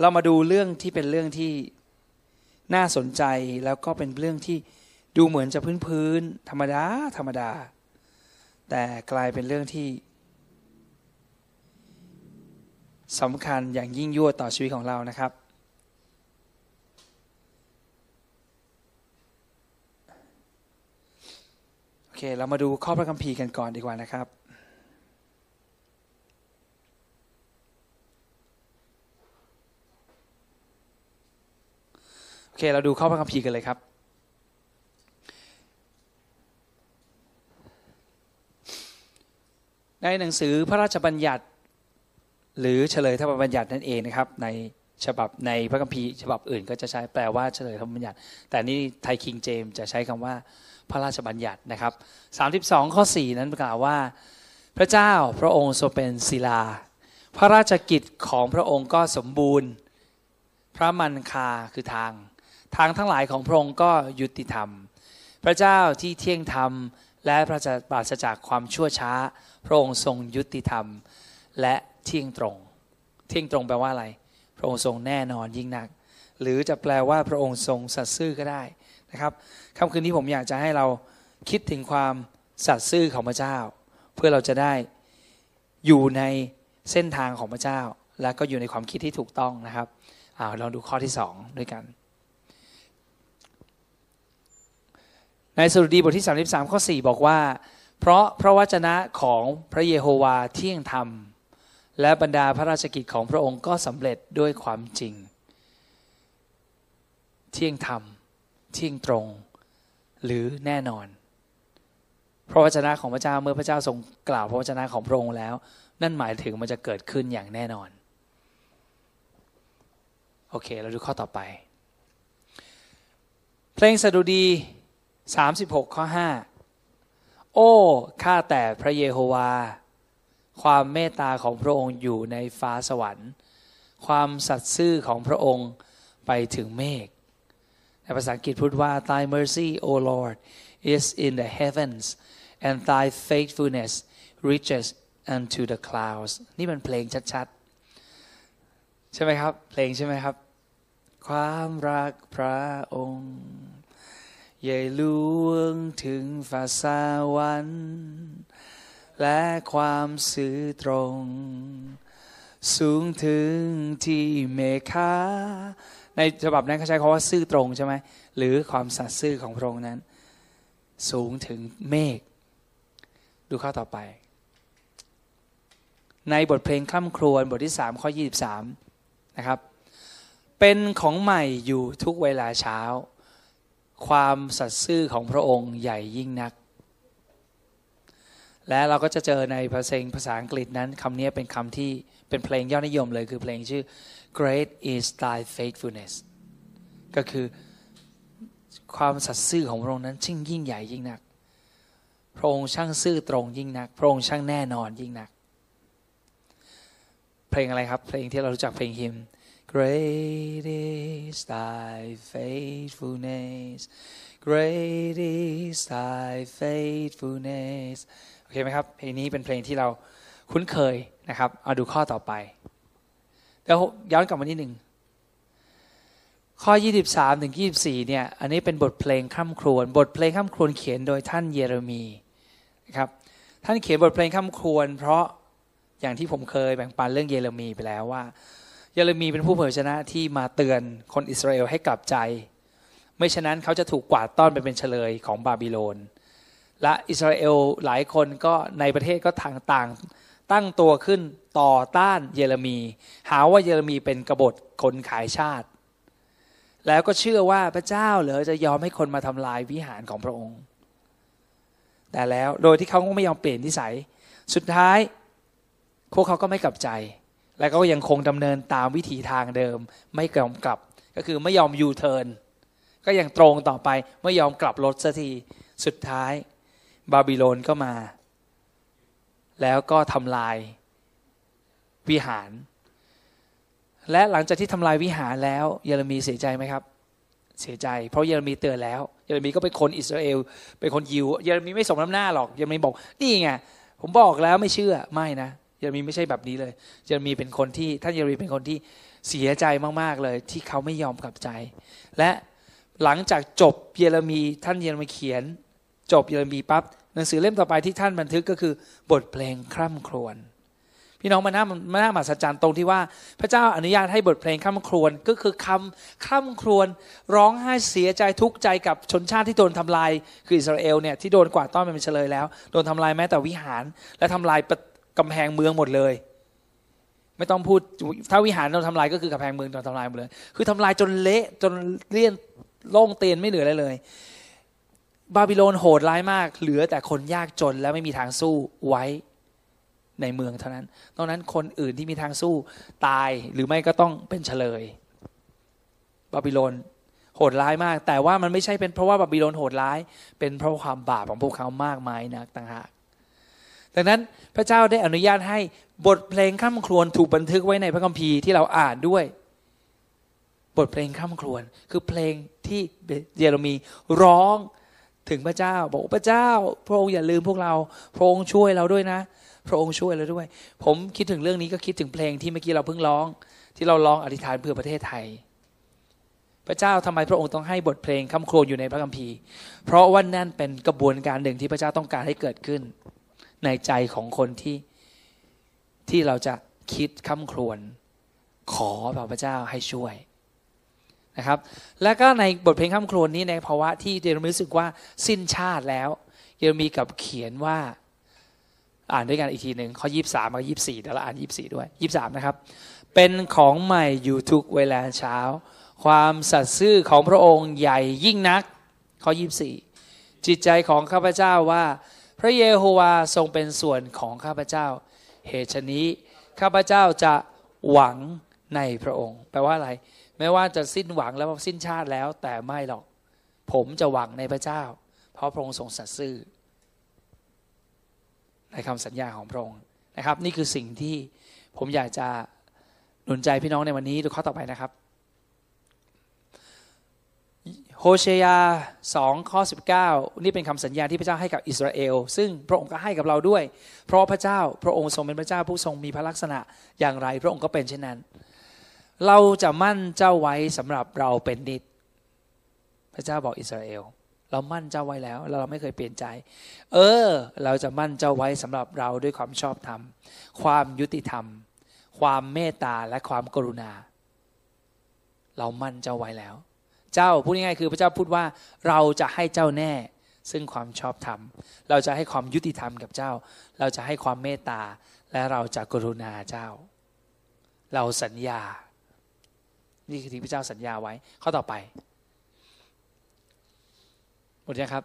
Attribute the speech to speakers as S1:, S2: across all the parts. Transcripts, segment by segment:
S1: เรามาดูเรื่องที่เป็นเรื่องที่น่าสนใจแล้วก็เป็นเรื่องที่ดูเหมือนจะพื้นพื้นธรรมดาธรรมดา แต่กลายเป็นเรื่องที่สำคัญอย่างยิ่งยวดต่อชีวิตของเรานะครับ โอเค เรามาดูข้อพระคัมภีร์กันก่อนดีกว่านะครับ อเค เราดูข้อพระคัมภีร์กันเลยครับ ในหนังสือพระราชบัญญัติ หรือเฉลยธรรมบัญญัตินั่นเองนะครับ ในฉบับในพระคัมภีร์ฉบับอื่น ก็จะใช้แปลว่าเฉลยธรรมบัญญัติ แต่นี่ไทยคิงเจมจะใช้คำว่าพระราชบัญญัตินะครับ32 ข้อ 4 นั้นกล่าวว่า พระเจ้าพระองค์ทรงเป็นศิลา พระราชกิจของพระองค์ก็สมบูรณ์ พระมันคาคือทาง ทางทั้งหลายของพระองค์ก็ยุติธรรม พระเจ้าที่เที่ยงธรรม และพระปราศจากความชั่วช้า พระองค์ทรงยุติธรรม และเที่ยงตรง เที่ยงตรงแปลว่าอะไร พระองค์ทรงแน่นอนยิ่งนัก หรือจะแปลว่าพระองค์ทรงสัตย์ซื่อก็ได้นะครับค่ำคืนนี้ผมอยากจะให้เราคิดถึงความสัตย์ซื่อของพระเจ้า เพื่อเราจะได้อยู่ในเส้นทางของพระเจ้า และก็อยู่ในความคิดที่ถูกต้องนะครับอ่าลองดูข้อที่สองด้วยกัน ในสรุดีบทที่ 33 ข้อ 4 บอกว่า เพราะพระวจนะของพระเยโฮวาเที่ยงธรรม และบรรดาพระราชกิจของพระองค์ก็สำเร็จด้วยความจริง เที่ยงธรรม เที่ยงตรง หรือแน่นอน พระวจนะของพระเจ้าเมื่อพระเจ้าทรงกล่าวพระวจนะของพระองค์แล้ว นั่นหมายถึงมันจะเกิดขึ้นอย่างแน่นอน โอเค เราดูข้อต่อไป เพลงสดุดี 36 ข้อ 5 โอ้ ข้าแต่พระเยโฮวา ความเมตตาของพระองค์อยู่ในฟ้าสวรรค์ ความสัตย์ซื่อของพระองค์ไปถึงเมฆในภาษาอังกฤษพูดว่า Thy mercy O Lord is in the heavens and Thy faithfulness reaches unto the clouds นี่มันเพลงชัดๆ ใช่ไหมครับ เพลงใช่ไหมครับ ความรักพระองค์ ใหญ่หลวงถึงฟ้าสวรรค์และความสื่อตรง สูงถึงที่เมฆาในฉบับนั้นเขาใช้คำว่าซื่อตรงใช่ไหมหรือความสัตย์ซื่อของพระองค์นั้น สูงถึงเมฆดูข้อต่อไป ในบทเพลงคล่ำครวญบทที่ 3 ข้อ 23 นะครับ เป็นของใหม่อยู่ทุกเวลาเช้า ความสัตย์ซื่อของพระองค์ใหญ่ยิ่งนัก และเราก็จะเจอในภาษาภาษาอังกฤษนั้นคำนี้เป็นคำที่เป็นเพลงยอดนิยมเลยคือเพลงชื่อ Great is Thy faithfulness ก็คือความสัตย์ซื่อของพระองค์นั้นช่างยิ่งใหญ่ยิ่งนัก พระองค์ช่างซื่อตรงยิ่งนัก พระองค์ช่างแน่นอนยิ่งนัก เพลงอะไรครับ เพลงที่เรารู้จักเพลงฮิม Great is Thy faithfulness Great is Thy faithfulness โอเคไหมครับ เพลงนี้เป็นเพลงที่เราคุ้นเคยนะครับ เอาดูข้อต่อไปแล้วย้อนกลับมานิดหนึ่ง ข้อ 23 ถึง 24 เนี่ย อันนี้เป็นบทเพลงข้ามครวน บทเพลงข้ามครวนเขียนโดยท่านเยเรมีนะครับ ท่านเขียนบทเพลงข้ามครวน เพราะอย่างที่ผมเคยแบ่งปันเรื่องเยเรมีไปแล้วว่า เยเรมีเป็นผู้เผยชนะที่มาเตือนคนอิสราเอลให้กลับใจ ไม่ฉะนั้นเขาจะถูกกวาดต้อนไปเป็นเฉลยของบาบิโลน และอิสราเอลหลายคนก็ในประเทศก็ทางต่างตั้งตัวขึ้นต่อต้านเยเรมี หาว่าเยเรมีเป็นกบฏคนขายชาติ แล้วก็เชื่อว่าพระเจ้าเหรอจะยอมให้คนมาทำลายวิหารของพระองค์ แต่แล้วโดยที่เขาก็ไม่ยอมเปลี่ยนนิสัย สุดท้ายพวกเขาก็ไม่กลับใจ และก็ยังคงดำเนินตามวิถีทางเดิม ไม่ยอมกลับ ก็คือไม่ยอมยูเทิร์นก็ยังตรงต่อไปไม่ยอมกลับรถสักทีสุดท้าย บาบิโลนก็มา แล้วก็ทำลายวิหาร และหลังจากที่ทำลายวิหารแล้ว เยเรมีเสียใจไหมครับ เสียใจเพราะเยเรมีเตือนแล้ว เยเรมีก็เป็นคนอิสราเอล เป็นคนยิว เยเรมีไม่สมน้ำหน้าหรอก เยเรมีบอก นี่ไงผมบอกแล้วไม่เชื่อไม่นะ เยเรมีไม่ใช่แบบนี้เลย เยเรมีเป็นคนที่ท่านเยเรมีเป็นคนที่เสียใจมากๆเลย ที่เขาไม่ยอมกลับใจ และหลังจากจบเยเรมีท่านเยเรมีเขียน จบเยเรมีปั๊บหนังสือเล่มต่อไปที่ท่านบันทึกก็คือบทเพลงคร่ำครวญพี่น้องมาน้ามาน้ามหัศจรรย์ตรงที่ว่า พระเจ้าอนุญาตให้บทเพลงคร่ำครวญก็คือคำคร่ำครวญร้องไห้เสียใจทุกข์ใจกับชนชาติที่โดนทำลาย คืออิสราเอลเนี่ยที่โดนกวาดต้อนเป็นเฉลยแล้ว โดนทำลายแม้แต่วิหาร และทำลาย กำแพงเมืองหมดเลย ไม่ต้องพูดถ้าวิหารโดนทำลายก็คือกำแพงเมืองโดนทำลายหมดเลย คือทำลายจนเละจนเลี่ยนโล่งเตียนไม่เหลืออะไรเลย บาบิโลนโหดร้ายมาก เหลือแต่คนยากจนและไม่มีทางสู้ไว้ในเมืองเท่านั้นตอนนั้นคนอื่นที่มีทางสู้ตายหรือไม่ก็ต้องเป็นเฉลย บาบิโลนโหดร้ายมาก แต่ว่ามันไม่ใช่เป็นเพราะว่าบาบิโลนโหดร้าย เป็นเพราะความบาปของพวกเขามากมายนักต่างหาก ดังนั้นพระเจ้าได้อนุญาตให้บทเพลงข้ามครวนถูกบันทึกไว้ในพระคัมภีร์ที่เราอ่านด้วย บทเพลงข้ามครวน คือเพลงที่เยเรมีร้องถึงพระเจ้า บอกพระเจ้า พระองค์อย่าลืมพวกเรา พระองค์ช่วยเราด้วยนะ พระองค์ช่วยเราด้วย ผมคิดถึงเรื่องนี้ก็คิดถึงเพลงที่เมื่อกี้เราเพิ่งร้อง ที่เราร้องอธิษฐานเพื่อประเทศไทย พระเจ้าทำไมพระองค์ต้องให้บทเพลงคำโครวญอยู่ในพระคัมภีร์ เพราะว่านั่นเป็นกระบวนการหนึ่งที่พระเจ้าต้องการให้เกิดขึ้น ในใจของคนที่ที่เราจะคิดคำครวญขอพระเจ้าให้ช่วยนะครับ แล้วก็ในบทเพลงคำครวญนี้ในภาวะที่เยเรมีรู้สึกว่าสิ้นชาติแล้วเยเรมีกับเขียนว่าอ่านด้วยกันอีกทีหนึ่งข้อยี่สามกับยี่สี่เดี๋ยวเราอ่านยี่สี่ด้วยยี่สามนะครับ เป็นของใหม่อยู่ทุกเวลาเช้า ความสัตย์ซื่อของพระองค์ใหญ่ยิ่งนัก ข้อยี่สี่จิตใจของข้าพเจ้าว่า พระเยโฮวาทรงเป็นส่วนของข้าพเจ้า เหตุฉนี้ข้าพเจ้าจะหวังในพระองค์ แปลว่าอะไร ไม่ว่าจะสิ้นหวังแล้วสิ้นชาติแล้ว แต่ไม่หรอก ผมจะหวังในพระเจ้า เพราะพระองค์ทรงสัตย์ซื่อ ในคำสัญญาของพระองค์นะครับ นี่คือสิ่งที่ผมอยากจะหนุนใจพี่น้องในวันนี้ดูข้อต่อไปนะครับโฮเชยา2ข้อ19 นี่เป็นคำสัญญาที่พระเจ้าให้กับอิสราเอล ซึ่งพระองค์ก็ให้กับเราด้วย เพราะพระเจ้าพระองค์ทรงเป็นพระเจ้าผู้ทรงมีพระลักษณะอย่างไร พระองค์ก็เป็นเช่นนั้น เราจะมั่นเจ้าไว้สำหรับเราเป็นนิด พระเจ้าบอกอิสราเอล เรามั่นเจ้าไว้แล้วแล้วเราไม่เคยเปลี่ยนใจ เออ เราจะมั่นเจ้าไว้สำหรับเราด้วยความชอบธรรม ความยุติธรรม ความเมตตาและความกรุณา เรามั่นเจ้าไว้แล้ว เจ้าพูดง่ายๆคือพระเจ้าพูดว่าเราจะให้เจ้าแน่ ซึ่งความชอบธรรม เราจะให้ความยุติธรรมกับเจ้า เราจะให้ความเมตตาและเราจะกรุณาเจ้า เราสัญญา นี่คือที่พระเจ้าสัญญาไว้ข้อต่อไปหมดยังครับ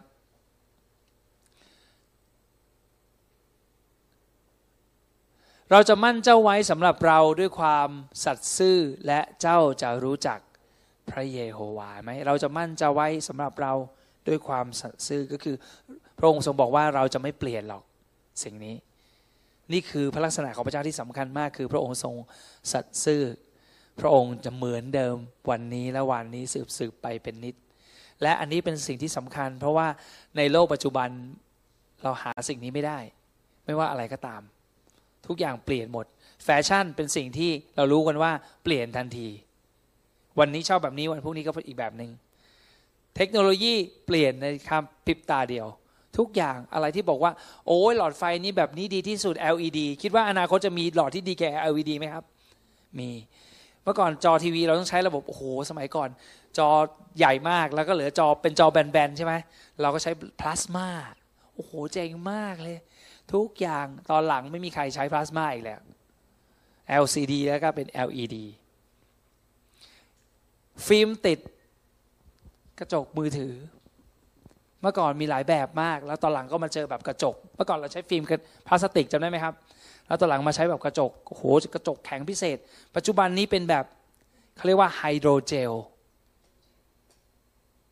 S1: เราจะมั่นเจ้าไว้สำหรับเราด้วยความสัตย์ซื่อและเจ้าจะรู้จัก พระเยโฮวาไหมเราจะมั่นจ้าไว้สำหรับเราด้วยความสัตย์ซื่อก็คือ พระองค์ทรงบอกว่าเราจะไม่เปลี่ยนหรอกสิ่งนี้ นี่คือพระลักษณะของพระเจ้าที่สำคัญมาก คือพระองค์ทรงสัตย์ซื่อ พระองค์จะเหมือนเดิมวันนี้และวันนี้สืบสืบไปเป็นนิด และอันนี้เป็นสิ่งที่สำคัญ เพราะว่าในโลกปัจจุบันเราหาสิ่งนี้ไม่ได้ ไม่ว่าอะไรก็ตาม ทุกอย่างเปลี่ยนหมด แฟชั่นเป็นสิ่งที่เรารู้กันว่าเปลี่ยนทันที วันนี้ชอบแบบนี้วันพรุ่งนี้ก็อีกแบบหนึง่งเทคโนโลยีเปลี่ยนในคำพริบตาเดียว ทุกอย่างอะไรที่บอกว่า โอ้ยหลอดไฟนี้แบบนี้ดีที่สุด LED คิดว่าอนาคตจะมีหลอดที่ดีแก่ LED ไหมครับ มีเมื่อก่อนจอทีวีเราต้องใช้ระบบโอ้โหสมัยก่อน จอใหญ่มากแล้วก็เหลือจอเป็นจอแบนๆใช่ไหมเราก็ใช้พลาสมาโอ้โหเจ๋งมากเลย ทุกอย่างตอนหลังไม่มีใครใช้พลาสมาอีกแล้ว LCD แล้วก็เป็น LED ฟิล์มติดกระจกมือถือ เมื่อก่อนมีหลายแบบมาก แล้วตอนหลังก็มาเจอแบบกระจก เมื่อก่อนเราใช้ฟิล์มพลาสติกจำได้ไหมครับ แล้วตอนหลังมาใช้แบบกระจกโอ้โหกระจกแข็งพิเศษ ปัจจุบันนี้เป็นแบบเขาเรียกว่าไฮโดรเจล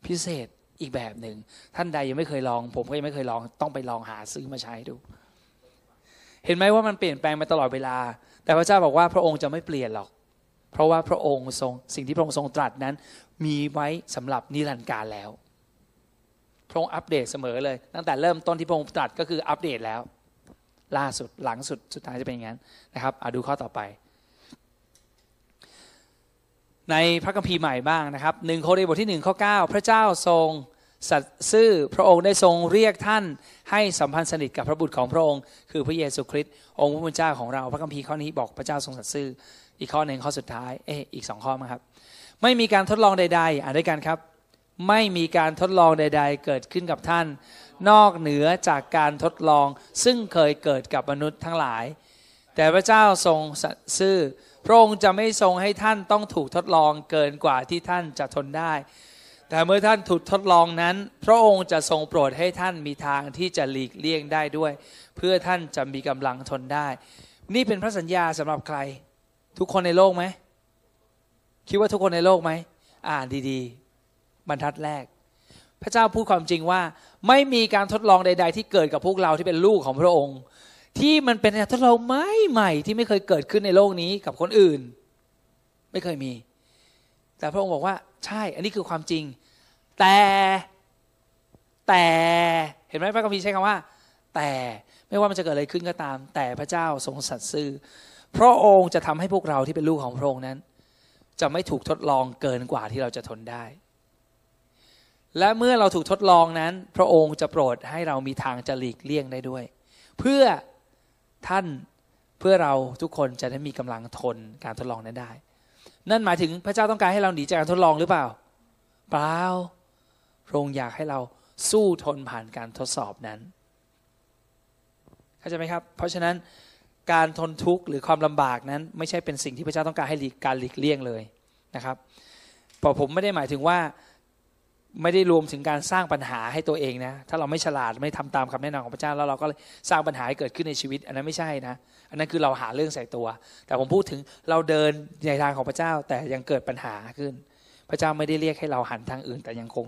S1: พิเศษอีกแบบหนึ่งท่านใดยังไม่เคยลอง ผมก็ยังไม่เคยลองต้องไปลองหาซื้อมาใช้ดู เห็นไหมว่ามันเปลี่ยนแปลงมาตลอดเวลา แต่พระเจ้าบอกว่าพระองค์จะไม่เปลี่ยนหรอก เพราะว่าพระองค์ทรงสิ่งที่พระองค์ทรงตรัสนั้น มีไว้สำหรับนิรันดร์การแล้ว พระองค์อัปเดตเสมอเลย ตั้งแต่เริ่มต้นที่พระองค์ตรัสก็คืออัปเดตแล้ว ล่าสุดหลังสุดสุดท้ายจะเป็นอย่างนั้นนะครับอาดูข้อต่อไป ในพระคัมภีร์ใหม่บ้างนะครับหนึ่งโครินธ์บทที่หนึ่งข้อ 9 พระเจ้าทรงสัตย์ซื่อพระองค์ได้ทรงเรียกท่าน ให้สัมพันธ์สนิทกับพระบุตรของพระองค์ คือพระเยซูคริสต์องค์พระผู้เป็นเจ้าของเรา พระคัมภีร์ข้อนี้บอกพระเจ้าทรงสัตย์ซื่อ อีกข้อหนึ่งข้อสุดท้าย เอออีกสองข้อมั้งครับ ไม่มีการทดลองใด ๆ อ่านด้วยกันครับ ไม่มีการทดลองใด ๆ เกิดขึ้นกับท่าน นอกเหนือจากการทดลอง ซึ่งเคยเกิดกับมนุษย์ทั้งหลาย แต่พระเจ้าทรงสัตย์ซื่อ พระองค์จะไม่ทรงให้ท่านต้องถูกทดลองเกินกว่าที่ท่านจะทนได้ แต่เมื่อท่านถูกทดลองนั้น พระองค์จะทรงโปรดให้ท่านมีทางที่จะหลีกเลี่ยงได้ด้วย เพื่อท่านจะมีกำลังทนได้ นี่เป็นพระสัญญาสำหรับใคร ทุกคนในโลกไหม คิดว่าทุกคนในโลกไหม อ่านดีๆ บรรทัดแรก พระเจ้าพูดความจริงว่า ไม่มีการทดลองใด ๆ ที่เกิดกับพวกเราที่เป็นลูกของพระองค์ ที่มันเป็นการทดลองใหม่ใหม่ที่ไม่เคยเกิดขึ้นในโลกนี้กับคนอื่น ไม่เคยมี แต่พระองค์บอกว่า ใช่ อันนี้คือความจริง แต่แต่เห็นไหมพระคัมภีร์ใช้คำว่า แต่ไม่ว่ามันจะเกิดอะไรขึ้นก็ตาม แต่พระเจ้าทรงสัตย์ซื่อ พระองค์จะทำให้พวกเราที่เป็นลูกของพระองค์นั้น จะไม่ถูกทดลองเกินกว่าที่เราจะทนได้ และเมื่อเราถูกทดลองนั้น พระองค์จะโปรดให้เรามีทางจะหลีกเลี่ยงได้ด้วย เพื่อท่านเพื่อเราทุกคนจะได้มีกำลังทนการทดลองนั้นได้ นั่นหมายถึงพระเจ้าต้องการให้เราหนีจากการทดลองหรือเปล่า เปล่า พระองค์อยากให้เราสู้ทนผ่านการทดสอบนั้น เข้าใจไหมครับ เพราะฉะนั้น การทนทุกข์หรือความลำบากนั้น ไม่ใช่เป็นสิ่งที่พระเจ้าต้องการให้การหลีกเลี่ยงเลยนะครับพอผมไม่ได้หมายถึงว่าไม่ได้รวมถึงการสร้างปัญหาให้ตัวเองนะ ถ้าเราไม่ฉลาดไม่ทำตามคำแนะนำของพระเจ้าแล้วเราก็สร้างปัญหาให้เกิดขึ้นในชีวิต อันนั้นไม่ใช่นะ อันนั้นคือเราหาเรื่องใส่ตัว แต่ผมพูดถึงเราเดินในทางของพระเจ้าแต่ยังเกิดปัญหาขึ้น พระเจ้าไม่ได้เรียกให้เราหันทางอื่น แต่ยังคง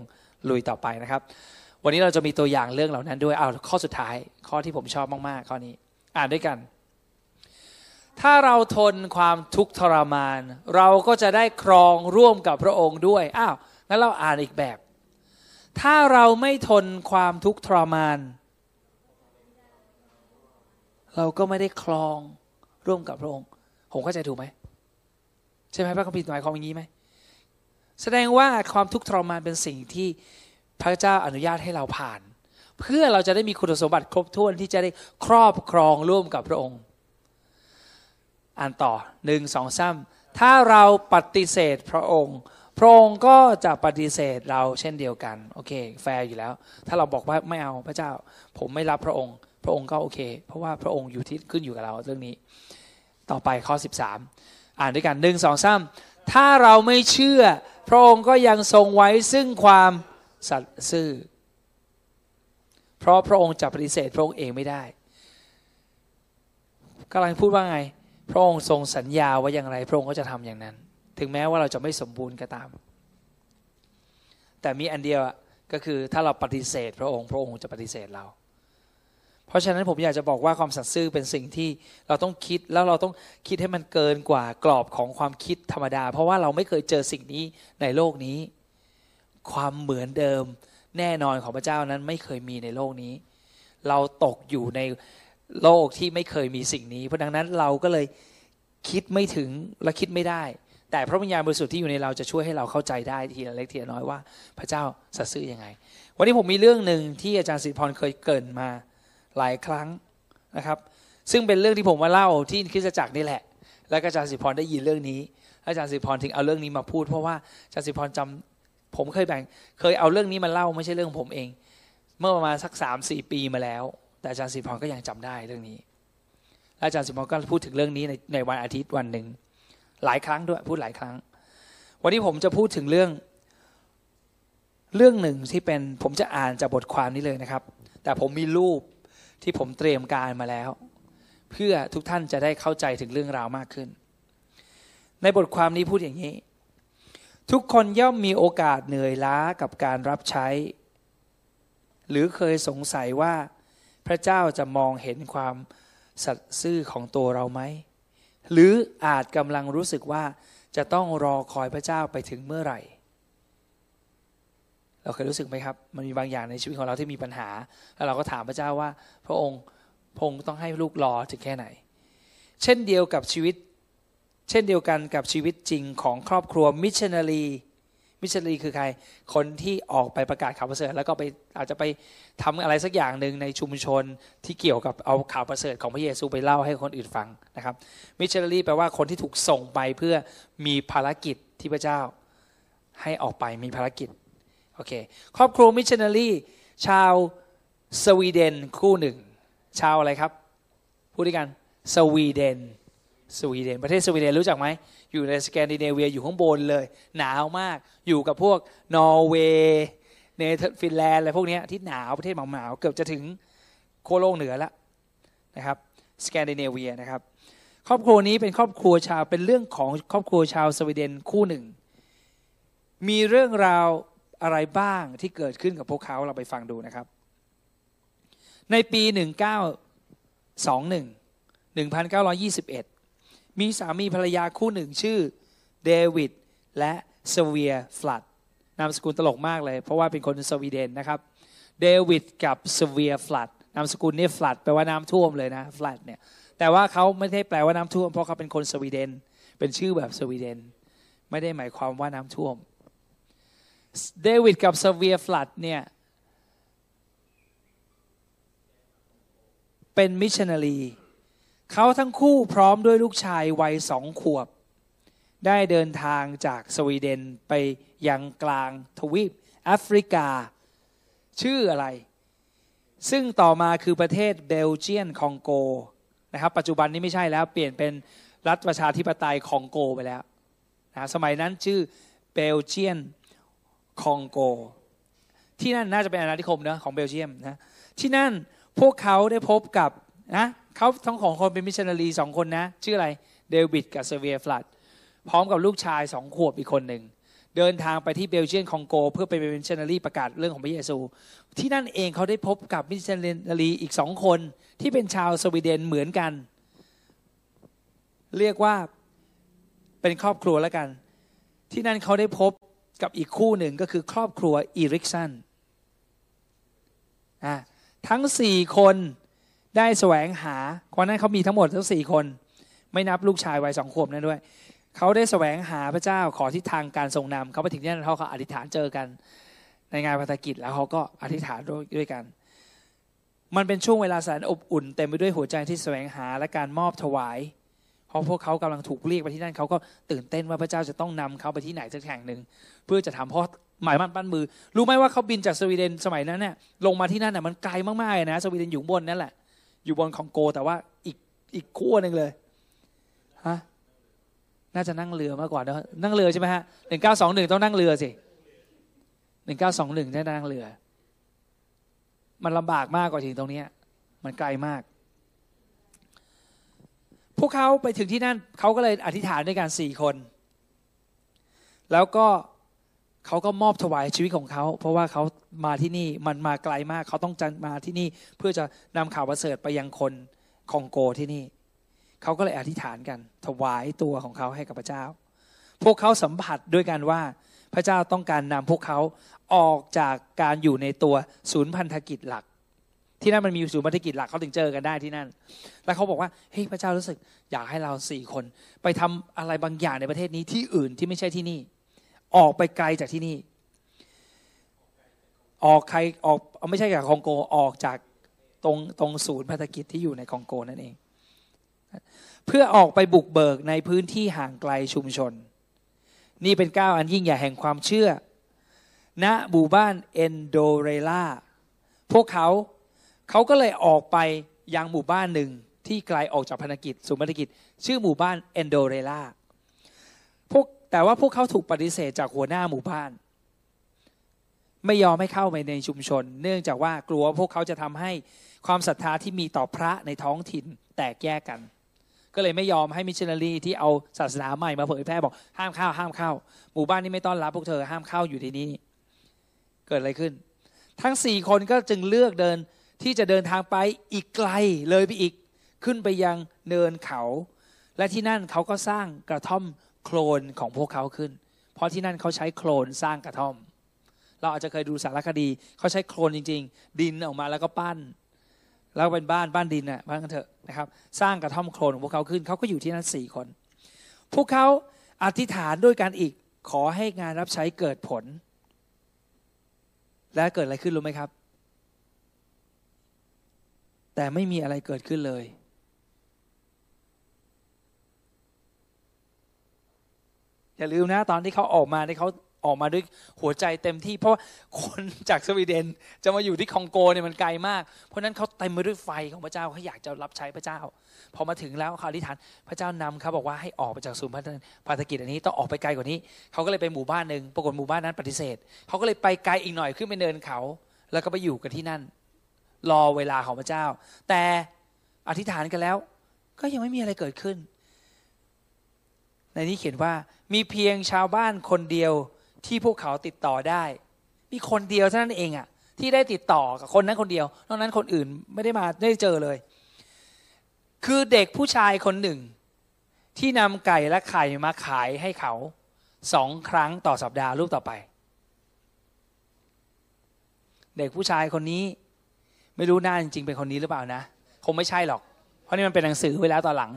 S1: ลุยต่อไปนะครับ วันนี้เราจะมีตัวอย่างเรื่องเหล่านั้นด้วยเอาข้อสุดท้ายข้อที่ผมชอบมากๆข้อนี้ อ่านด้วยกัน ถ้าเราทนความทุกข์ทรมาน เราก็จะได้ครองร่วมกับพระองค์ด้วย อ้าวงั้นเราอ่านอีกแบบ ถ้าเราไม่ทนความทุกข์ทรมาน เราก็ไม่ได้ครองร่วมกับพระองค์ ผมเข้าใจถูกไหมใช่ไหมพระคัมภีร์หมายความอย่างนี้ไหมแสดงว่าความทุกข์ทรมานเป็นสิ่งที่พระเจ้าอนุญาตให้เราผ่าน เพื่อเราจะได้มีคุณสมบัติครบถ้วนที่จะได้ครอบครองร่วมกับพระองค์ อ่านต่อหนึ่งสองซ้ำถ้าเราปฏิเสธพระองค์ พระองค์ก็จะปฏิเสธเราเช่นเดียวกันโอเคแฟร์อยู่แล้ว ถ้าเราบอกว่าไม่เอาพระเจ้า ผมไม่รับพระองค์ พระองค์ก็โอเค เพราะว่าพระองค์อยู่ที่ขึ้นอยู่กับเราเรื่องนี้ ต่อไปข้อ 13 อ่านด้วยกันหนึ่งสองซ้ำถ้าเราไม่เชื่อ พระองค์ก็ยังทรงไว้ซึ่งความสัตย์ซื่อ เพราะพระองค์จะปฏิเสธพระองค์เองไม่ได้กำลังพูดว่าไง พระองค์ทรงสัญญาว่าอย่างไร พระองค์ก็จะทำอย่างนั้น ถึงแม้ว่าเราจะไม่สมบูรณ์ก็ตาม แต่มีอันเดียวก็คือถ้าเราปฏิเสธ พระองค์พระองค์จะปฏิเสธเรา เพราะฉะนั้นผมอยากจะบอกว่าความสัตย์ซื่อเป็นสิ่งที่เราต้องคิดแล้วเราต้องคิดให้มันเกินกว่ากรอบของความคิดธรรมดา เพราะว่าเราไม่เคยเจอสิ่งนี้ในโลกนี้ ความเหมือนเดิมแน่นอนของพระเจ้านั้นไม่เคยมีในโลกนี้ เราตกอยู่ใน โลกที่ไม่เคยมีสิ่งนี้ เพราะดังนั้นเราก็เลยคิดไม่ถึงและคิดไม่ได้ แต่พระวิญญาณบริสุทธิ์ที่อยู่ในเราจะช่วยให้เราเข้าใจได้ทีละเล็กทีละน้อยว่า พระเจ้าสัตย์ซื่อยังไง วันนี้ผมมีเรื่องหนึ่งที่อาจารย์สิริพรเคยเกินมาหลายครั้งนะครับ ซึ่งเป็นเรื่องที่ผมมาเล่าที่คริสตจักรนี่แหละ แล้วอาจารย์สิริพรได้ยินเรื่องนี้ อาจารย์สิริพรถึงเอาเรื่องนี้มาพูด เพราะว่าอาจารย์สิริพรจำผมเคยแบ่งเคยเอาเรื่องนี้มาเล่าไม่ใช่เรื่องผมเอง เมื่อประมาณสักสามสี่ปีมาแล้ว แต่อาจารย์สิพรก็ยังจำได้เรื่องนี้อาจารย์สิพรก็พูดถึงเรื่องนี้ในในวันอาทิตย์วันหนึ่งหลายครั้งด้วยพูดหลายครั้ง วันนี้ผมจะพูดถึงเรื่อง เรื่องหนึ่งที่เป็นผมจะอ่านจากบทความนี้เลยนะครับ แต่ผมมีรูปที่ผมเตรียมการมาแล้ว เพื่อทุกท่านจะได้เข้าใจถึงเรื่องราวมากขึ้น ในบทความนี้พูดอย่างนี้ ทุกคนย่อมมีโอกาสเหนื่อยล้ากับการรับใช้ หรือเคยสงสัยว่า พระเจ้าจะมองเห็นความสัตย์ซื่อของตัวเราไหม หรืออาจกำลังรู้สึกว่าจะต้องรอคอยพระเจ้าไปถึงเมื่อไหร่ เราเคยรู้สึกไหมครับ มันมีบางอย่างในชีวิตของเราที่มีปัญหา แล้วเราก็ถามพระเจ้าว่า พระองค์พงต้องให้ลูกรอถึงแค่ไหน เช่นเดียวกับชีวิต เช่นเดียวกันกับชีวิตจริงของครอบครัวมิชชันนารี มิชชันนารีคือใคร คนที่ออกไปประกาศข่าวประเสริฐ แล้วก็ไปอาจจะไปทำอะไรสักอย่างหนึ่งในชุมชนที่เกี่ยวกับเอาข่าวประเสริฐของพระเยซูไปเล่าให้คนอื่นฟังนะครับมิชชันนารีแปลว่าคนที่ถูกส่งไปเพื่อมีภารกิจที่พระเจ้า ให้ออกไปมีภารกิจโอเคครอบครัวมิชชันนารีชาวสวีเดนคู่หนึ่ง ชาวอะไรครับพูดด้วยกันสวีเดนสวีเดน ประเทศสวีเดนรู้จักไหม อยู่ในสแกนดิเนเวียอยู่ข้างบนเลย หนาวมาก อยู่กับพวกนอร์เวย์เนเธอร์ฟินแลนด์อะไรพวกนี้ที่หนาวประเทศหนาวๆเกือบจะถึงขั้วโลกเหนือแล้วนะครับสแกนดิเนเวียนะครับ ครอบครัวนี้เป็นครอบครัวชาวเป็นเรื่องของครอบครัวชาวสวีเดนคู่หนึ่ง มีเรื่องราวอะไรบ้างที่เกิดขึ้นกับพวกเขาเราไปฟังดูนะครับ ในปี 1921 1921 มีสามีภรรยาคู่หนึ่งชื่อเดวิดและ สเวียฟลัดนามสกุลตลกมากเลย เพราะว่าเป็นคนสวีเดนนะครับ เดวิดกับสเวียฟลัดนามสกุลนี่ฟลัดแปลว่าน้ำท่วมเลยนะฟลัดเนี่ยแต่ว่าเขาไม่ได้แปลว่าน้ำท่วม เพราะเขาเป็นคนสวีเดน เป็นชื่อแบบสวีเดน ไม่ได้หมายความว่าน้ำท่วม เดวิดกับสเวียฟลัดเนี่ยเป็นมิชชันนารีเขาทั้งคู่พร้อมด้วยลูกชายวัยสองขวบ ได้เดินทางจากสวีเดนไปยังกลางทวีปแอฟริกา ชื่ออะไร ซึ่งต่อมาคือประเทศเบลเจียนคองโกนะครับ ปัจจุบันนี้ไม่ใช่แล้วเปลี่ยนเป็นรัฐประชาธิปไตยคองโกไปแล้วนะสมัยนั้นชื่อเบลเจียนคองโก ที่นั่นน่าจะเป็นอาณานิคมนะของเบลเยียมนะที่นั่นพวกเขาได้พบกับนะเขาทั้งสองคนเป็นมิชชันนารีสองคนนะ ชื่ออะไรเดวิดกับสเวียฟลัด พร้อมกับลูกชายสองขวบอีกคนหนึ่งเดินทางไปที่เบลเจียนคองโก เพื่อไปเป็นมิชชันนารีประกาศเรื่องของพระเยซู ที่นั่นเองเขาได้พบกับมิชชันนารีอีกสองคนที่เป็นชาวสวีเดนเหมือนกัน เรียกว่าเป็นครอบครัวแล้วกัน ที่นั่นเขาได้พบกับอีกคู่หนึ่งก็คือครอบครัวอีริกสันทั้งสี่คนได้แสวงหาเพราะนั้นเขามีทั้งหมดทั้งสี่คน ไม่นับลูกชายวัยสองขวบนั่นด้วย เขาได้แสวงหาพระเจ้าขอทิศทางการทรงนำเขาไปถึงที่นั่นเขาก็อธิษฐานเจอกัน ในงานพัฒกิจแล้วเขาก็อธิษฐานด้วยกัน มันเป็นช่วงเวลาแสนอบอุ่นเต็มไปด้วยหัวใจที่แสวงหาและการมอบถวาย เพราะพวกเขากำลังถูกเรียกไปที่นั่นเขาก็ตื่นเต้นว่าพระเจ้าจะต้องนำเขาไปที่ไหนสักแห่งหนึ่งเพื่อจะทำเพราะหมายมั่นปั้นมือ รู้ไหมว่าเขาบินจากสวีเดนสมัยนั้นเนี่ยลงมาที่นั่นน่ะมันไกลมากๆเลยนะสวีเดนอยู่บนนั่นแหละ อยู่บนของโกแต่ว่าอีกอีกขั้วหนึ่งเลยฮะ น่าจะนั่งเรือมากกว่านะนั่งเรือใช่ไหมฮะหนึ่งเก้าสองหนึ่งต้องนั่งเรือสิหนึ่งเก้าสองหนึ่งได้นั่งเรือ มันลำบากมากกว่าถึงตรงนี้มันไกลมาก พวกเขาไปถึงที่นั่นเขาก็เลยอธิษฐานด้วยกันสี่คน แล้วก็เขาก็มอบถวายชีวิตของเขา เพราะว่าเขามาที่นี่มันมาไกลมาก เขาต้องจัมาที่นี่เพื่อจะนำข่าวประเสริฐไปยังคนคองโกที่นี่ เขาก็เลยอธิษฐานกัน ถวายตัวของเขาให้กับพระเจ้า พวกเขาสัมผัสด้วยกันว่าพระเจ้าต้องการนำพวกเขาออกจากการอยู่ในตัวศูนย์พันธกิจหลัก ที่นั่นมันมีศูนย์พันธกิจหลักเขาถึงเจอกันได้ที่นั่น แล้วเขาบอกว่าเฮ้ยพระเจ้ารู้สึกอยากให้เราสี่คน ไปทำอะไรบางอย่างในประเทศนี้ที่อื่นที่ไม่ใช่ที่นี่ ออกไปไกลจากที่นี่ ออกใครออกไม่ใช่จากคองโกออกจากตรงตรงศูนย์พัฒกิจที่อยู่ในคองโกนั่นเอง เพื่อออกไปบุกเบิกในพื้นที่ห่างไกลชุมชน นี่เป็นก้าวอันยิ่งใหญ่แห่งความเชื่อณหมู่บ้านเอนโดเรล่าพวกเขาเขาก็เลยออกไปยังหมู่บ้านหนึ่งที่ไกลออกจากพันธกิจศูนย์พันธกิจ ชื่อหมู่บ้านเอนโดเรล่าพวกแต่ว่าพวกเขาถูกปฏิเสธจากหัวหน้าหมู่บ้าน ไม่ยอมให้เข้าไปในชุมชน เนื่องจากว่ากลัวพวกเขาจะทำให้ความศรัทธาที่มีต่อพระในท้องถิ่นแตกแยกกัน ก็เลยไม่ยอมให้มิชชันนารีที่เอาศาสนาใหม่มาเผยแพร่บอกห้ามเข้าห้ามเข้าหมู่บ้านนี้ไม่ต้อนรับพวกเธอห้ามเข้าอยู่ที่นี่เกิดอะไรขึ้น ทั้งสี่คนก็จึงเลือกเดินที่จะเดินทางไปอีกไกลเลยไปอีกขึ้นไปยังเนินเขา และที่นั่นเขาก็สร้างกระท่อมโคลนของพวกเขาขึ้น เพราะที่นั่นเขาใช้โคลนสร้างกระท่อม เราอาจจะเคยดูสารคดีเขาใช้โคลนจริง ๆ ดินออกมาแล้วก็ปั้น แล้วเป็นบ้านบ้านดินอะบ้านกันเถอะนะครับ สร้างกระท่อมโคลนของพวกเขาขึ้นเขาก็อยู่ที่นั่นสี่คน พวกเขาอธิษฐานด้วยกันอีกขอให้งานรับใช้เกิดผล และเกิดอะไรขึ้นรู้ไหมครับ แต่ไม่มีอะไรเกิดขึ้นเลย อย่าลืมนะ ตอนที่เขาออกมาที่เขา ออกมาด้วยหัวใจเต็มที่ เพราะคนจากสวีเดนจะมาอยู่ที่คองโกเนี่ยมันไกลมาก เพราะนั้นเขาเต็มไปด้วยไฟของพระเจ้าเขาอยากจะรับใช้พระเจ้า พอมาถึงแล้วเขาอธิษฐานพระเจ้านำเขาบอกว่าให้ออกไปจากศูนย์พัฒกิจอันนี้ต้องออกไปไกลกว่านี้เขาก็เลยไปหมู่บ้านหนึ่งปรากฏหมู่บ้านนั้นปฏิเสธเขาก็เลยไปไกลอีกหน่อยขึ้นไปเนินเขา แล้วก็ไปอยู่กันที่นั่น รอเวลาของพระเจ้า แต่อธิษฐานกันแล้ว ก็ยังไม่มีอะไรเกิดขึ้นในนี้เขียนว่ามีเพียงชาวบ้านคนเดียว ที่พวกเขาติดต่อได้ มีคนเดียวเท่านั้นเองอะที่ได้ติดต่อกับคนนั้นคนเดียวนอกนั้นคนอื่นไม่ได้มาไม่ได้เจอเลย คือเด็กผู้ชายคนหนึ่ง ที่นำไก่และไข่มาขายให้เขาสองครั้งต่อสัปดาห์รูปต่อไป เด็กผู้ชายคนนี้ไม่รู้หน้าจริงๆเป็นคนนี้หรือเปล่านะ คงไม่ใช่หรอก เพราะนี่มันเป็นหนังสือไว้แล้วตอนหลัง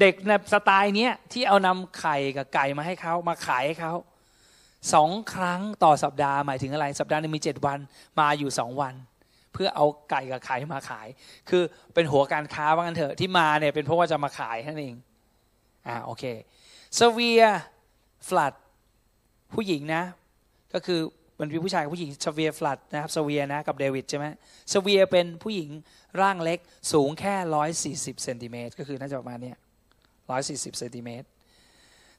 S1: เด็กในสไตล์นี้ที่เอานำไข่กับไก่มาให้เขามาขายให้เขา สองครั้งต่อสัปดาห์หมายถึงอะไร สัปดาห์นึงมีเจ็ดวันมาอยู่สองวัน เพื่อเอาไก่กับไข่มาขาย คือเป็นหัวการค้าว่างั้นเถอะที่มาเนี่ยเป็นเพราะว่าจะมาขายนั่นเองอ่าโอเคสเวียฟลัดผู้หญิงนะ ก็คือมันมีผู้ชายกับผู้หญิงสเวียฟลัดนะครับสเวียนะกับเดวิดใช่ไหมสเวียเป็นผู้หญิงร่างเล็กสูงแค่ร้อยสี่สิบเซนติเมตรก็คือน่าจะประมาณนี้ร้อยสี่สิบเซนติเมตร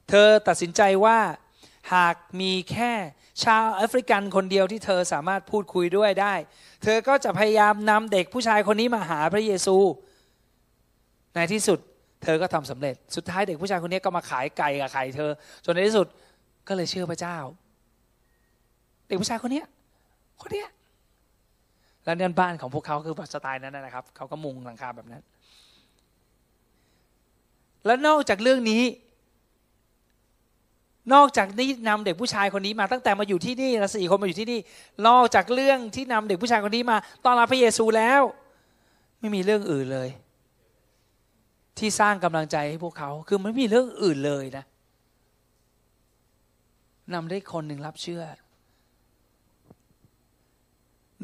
S1: เธอตัดสินใจว่า หากมีแค่ชาวแอฟริกันคนเดียวที่เธอสามารถพูดคุยด้วยได้ เธอก็จะพยายามนำเด็กผู้ชายคนนี้มาหาพระเยซู ในที่สุด เธอก็ทำสำเร็จ สุดท้ายเด็กผู้ชายคนนี้ก็มาขายไก่กับไข่เธอ จนในที่สุดก็เลยเชื่อพระเจ้า เด็กผู้ชายคนนี้คนนี้แล้วเนี่ยบ้านของพวกเขาคือสไตล์นั้นนะครับ เขาก็มุงหลังคาแบบนั้น แล้วนอกจากเรื่องนี้ นอกจากนี้นำเด็กผู้ชายคนนี้มาตั้งแต่มาอยู่ที่นี่นะสี่คนมาอยู่ที่นี่นอกจากเรื่องที่นำเด็กผู้ชายคนนี้มาต้อนรับพระเยซูแล้ว ไม่มีเรื่องอื่นเลย ที่สร้างกำลังใจให้พวกเขาคือไม่มีเรื่องอื่นเลยนะนำได้คนหนึ่งรับเชื่อ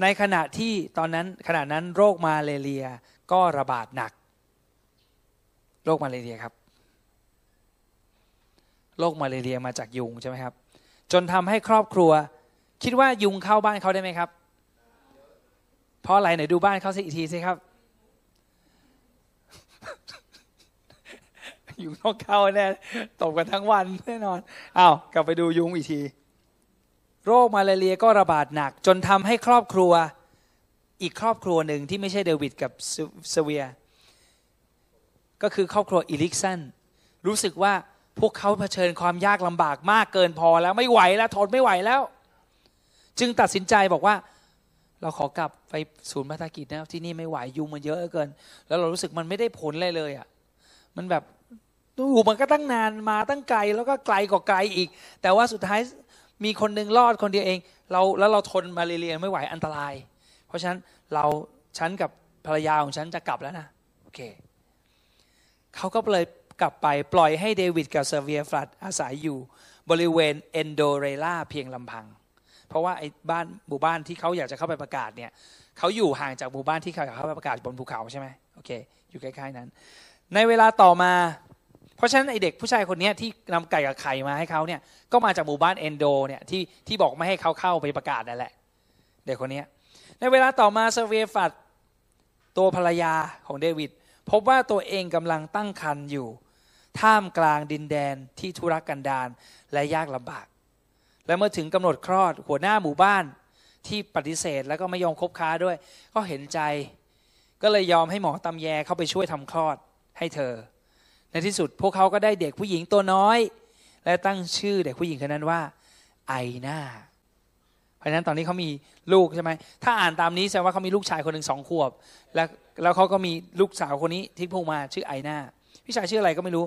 S1: ในขณะที่ตอนนั้นขณะนั้นโรคมาเลเรียก็ระบาดหนัก โรคมาเลเรียครับ โรคมาเรียมาจากยุงใช่ไหมครับ จนทำให้ครอบครัว คิดว่ายุงเข้าบ้านเขาได้ไหมครับ เพราะอะไรไหนดูบ้านเขาสิอีกทีสิครับ ยุงต้องเข้าแน่ตกกันทั้งวันแน่นอนอ้าวกลับไปดูยุงอีกที โรคมาเรียก็ระบาดหนัก จนทำให้ครอบครัวอีกครอบครัวหนึ่งที่ไม่ใช่เดวิดกับเซเวีย ก็คือครอบครัวอิลิกสันรู้สึกว่า พวกเขาเผชิญความยากลำบากมากเกินพอแล้วไม่ไหวแล้วทนไม่ไหวแล้ว จึงตัดสินใจบอกว่า เราขอกลับไปศูนย์พัฒกิจนะที่นี่ไม่ไหวยุงมันเยอะเกิน แล้วเรารู้สึกมันไม่ได้ผลเลยเลยอะมันแบบอยู่มันก็ตั้งนานมาตั้งไกลแล้วก็ไกลกว่าไกลอีก แต่ว่าสุดท้ายมีคนนึงรอดคนเดียวเอง เราแล้วเราทนมาเรียนไม่ไหวอันตราย เพราะฉะนั้นเราฉันกับภรรยาของฉันจะกลับแล้วนะโอเคเขาก็เลย กลับไปปล่อยให้เดวิดกับเซเวียฟลัดอาศัยอยู่บริเวณเอนโดเรล่าเพียงลำพัง เพราะว่าไอ้บ้านหมู่บ้านที่เขาอยากจะเข้าไปประกาศเนี่ยเขาอยู่ห่างจากหมู่บ้านที่เขาอยากเข้าไปประกาศบนภูเขาใช่ไหมโอเค อยู่ใกล้ๆนั้น ในเวลาต่อมา เพราะฉะนั้นไอเด็กผู้ชายคนนี้ที่นำไก่กับไข่มาให้เขาเนี่ยก็มาจากหมู่บ้านเอนโดเนี่ยที่ที่บอกไม่ให้เขาเข้าไปประกาศนั่นแหละ เด็กคนนี้ในเวลาต่อมาเซเวียฟัดตัวภรรยาของเดวิดพบว่าตัวเองกำลังตั้งครรภ์อยู่ ท่ามกลางดินแดนที่ทุรกันดารและยากลำบาก และเมื่อถึงกำหนดคลอดหัวหน้าหมู่บ้านที่ปฏิเสธแล้วก็ไม่ยอมคบค้าด้วย ก็เห็นใจ ก็เลยยอมให้หมอตำแยเข้าไปช่วยทำคลอดให้เธอ ในที่สุดพวกเขาก็ได้เด็กผู้หญิงตัวน้อย และตั้งชื่อเด็กผู้หญิงคนนั้นว่า ไอนาเพราะฉะนั้นตอนนี้เขามีลูกใช่ไหมถ้าอ่านตามนี้แสดงว่าเขามีลูกชายคนหนึ่งสองขวบ แล้วแล้วเขาก็มีลูกสาวคนนี้ที่พุ่งมาชื่อไอนา พี่ชายชื่ออะไรก็ไม่รู้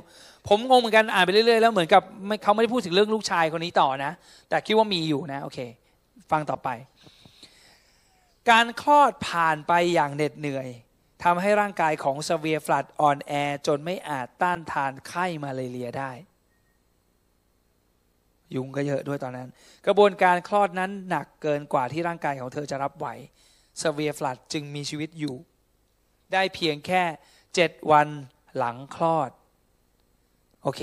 S1: ผมงงเหมือนกันอ่านไปเรื่อยๆแล้วเหมือนกับเขาไม่ได้พูดถึงเรื่องลูกชายคนนี้ต่อนะ แต่คิดว่ามีอยู่นะโอเค ฟังต่อไป การคลอดผ่านไปอย่างเหน็ดเหนื่อยทำให้ร่างกายของสเวียฟลัดอ่อนแอจนไม่อาจต้านทานไข้มาเลเรียได้ ยุงก็เยอะด้วยตอนนั้น กระบวนการคลอดนั้นหนักเกินกว่าที่ร่างกายของเธอจะรับไหวสเวียฟลัดจึงมีชีวิตอยู่ ได้เพียงแค่เจ็ดวัน หลังคลอด โอเค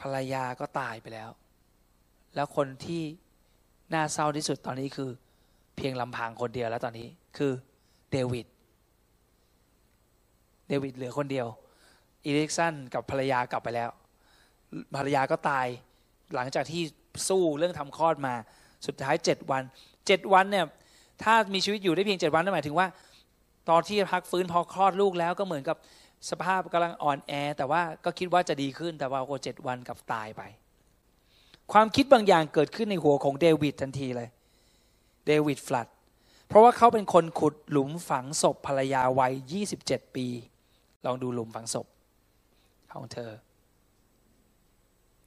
S1: ภรรยาก็ตายไปแล้ว แล้วคนที่น่าเศร้าที่สุดตอนนี้คือ เพียงลำพังคนเดียวแล้วตอนนี้คือเดวิดเดวิดเหลือคนเดียวอีเลิกสันกับภรรยากลับไปแล้ว ภรรยาก็ตายหลังจากที่สู้เรื่องทำคลอดมา สุดท้ายเจ็ดวันเจ็ดวันเนี่ยถ้ามีชีวิตอยู่ได้เพียงเจ็ดวันนั่นหมายถึงว่า ตอนที่พักฟื้นพอคลอดลูกแล้วก็เหมือนกับ สภาพกำลังอ่อนแอ แต่ว่าก็คิดว่าจะดีขึ้นแต่ว่าโอเจ็ดวันกับตายไป ความคิดบางอย่างเกิดขึ้นในหัวของเดวิดทันทีเลย เดวิดฟลัด เพราะว่าเขาเป็นคนขุดหลุมฝังศพภรรยาวัย 27 ปี ลองดูหลุมฝังศพของเธอ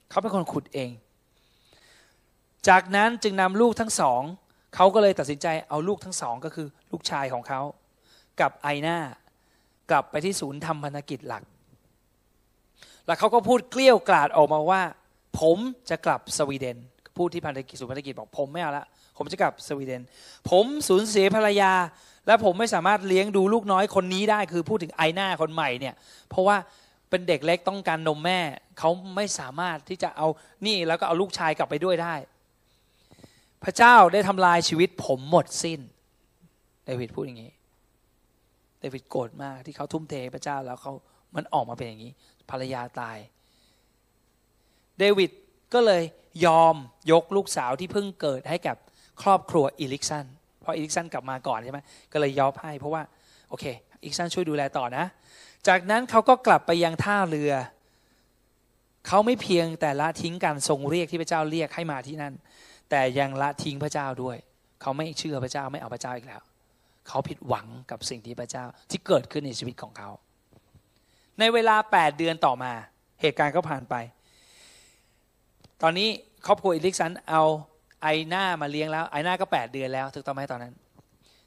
S1: เขาเป็นคนขุดเอง จากนั้นจึงนำลูกทั้งสอง เขาก็เลยตัดสินใจเอาลูกทั้งสองก็คือลูกชายของเขา กับไอหน้า กลับไปที่ศูนย์ทำพันธกิจหลัก แล้วเขาก็พูดเกลี้ยวกล่อดออกมาว่า ผมจะกลับสวีเดนพูดที่พันธกิจศูนย์พันธกิจบอกผมไม่เอาละผมจะกลับสวีเดน ผมสูญเสียภรรยา และผมไม่สามารถเลี้ยงดูลูกน้อยคนนี้ได้คือพูดถึงไอหน้าคนใหม่เนี่ย เพราะว่าเป็นเด็กเล็กต้องการนมแม่ เขาไม่สามารถที่จะเอานี่แล้วก็เอาลูกชายกลับไปด้วยได้ พระเจ้าได้ทำลายชีวิตผมหมดสิ้นเดวิดพูดอย่างนี้ เดวิดโกรธมากที่เขาทุ่มเทพระเจ้าแล้วเขามันออกมาเป็นอย่างนี้ ภรรยาตาย เดวิดก็เลยยอมยกลูกสาวที่เพิ่งเกิดให้กับครอบครัวอิลิกสันเพราะอิลิกสันกลับมาก่อนใช่ไหมก็เลยยอมให้เพราะว่าโอเคอิลิกสันช่วยดูแลต่อนะ จากนั้นเขาก็กลับไปยังท่าเรือ เขาไม่เพียงแต่ละทิ้งการทรงเรียกที่พระเจ้าเรียกให้มาที่นั่น แต่ยังละทิ้งพระเจ้าด้วย เขาไม่เชื่อพระเจ้าไม่เอาพระเจ้าอีกแล้ว เขาผิดหวังกับสิ่งที่พระเจ้าที่เกิดขึ้นในชีวิตของเขา ในเวลา 8 เดือนต่อมา เหตุการณ์ก็ผ่านไป ตอนนี้ครอบครัวอิลิกสันเอาไอหน้ามาเลี้ยงแล้วไอหน้าก็ 8 เดือนแล้วถูกต้องไหมตอนนั้น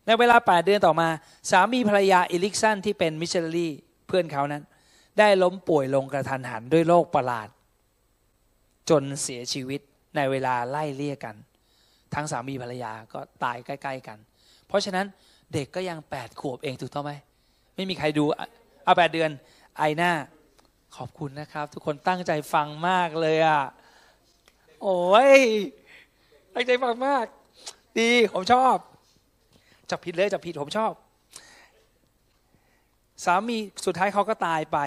S1: ในเวลา 8 เดือนต่อมา สามีภรรยาอิลิกสันที่เป็นมิชชันนารีเพื่อนเขานั้น ได้ล้มป่วยลงกระทันหันด้วยโรคประหลาด จนเสียชีวิตในเวลาไล่เลี่ยกัน ทั้งสามีภรรยาก็ตายใกล้ ๆ กัน เพราะฉะนั้น เด็กก็ยังแปดขวบเองถูกต้องไหมไม่มีใครดูเอาแปดเดือนไอหน้า ขอบคุณนะครับ ทุกคนตั้งใจฟังมากเลยอะโอ้ยตั้งใจฟังมาก ดีผมชอบจับผิดเลยจับผิดผมชอบ สามีสุดท้ายเขาก็ตายไป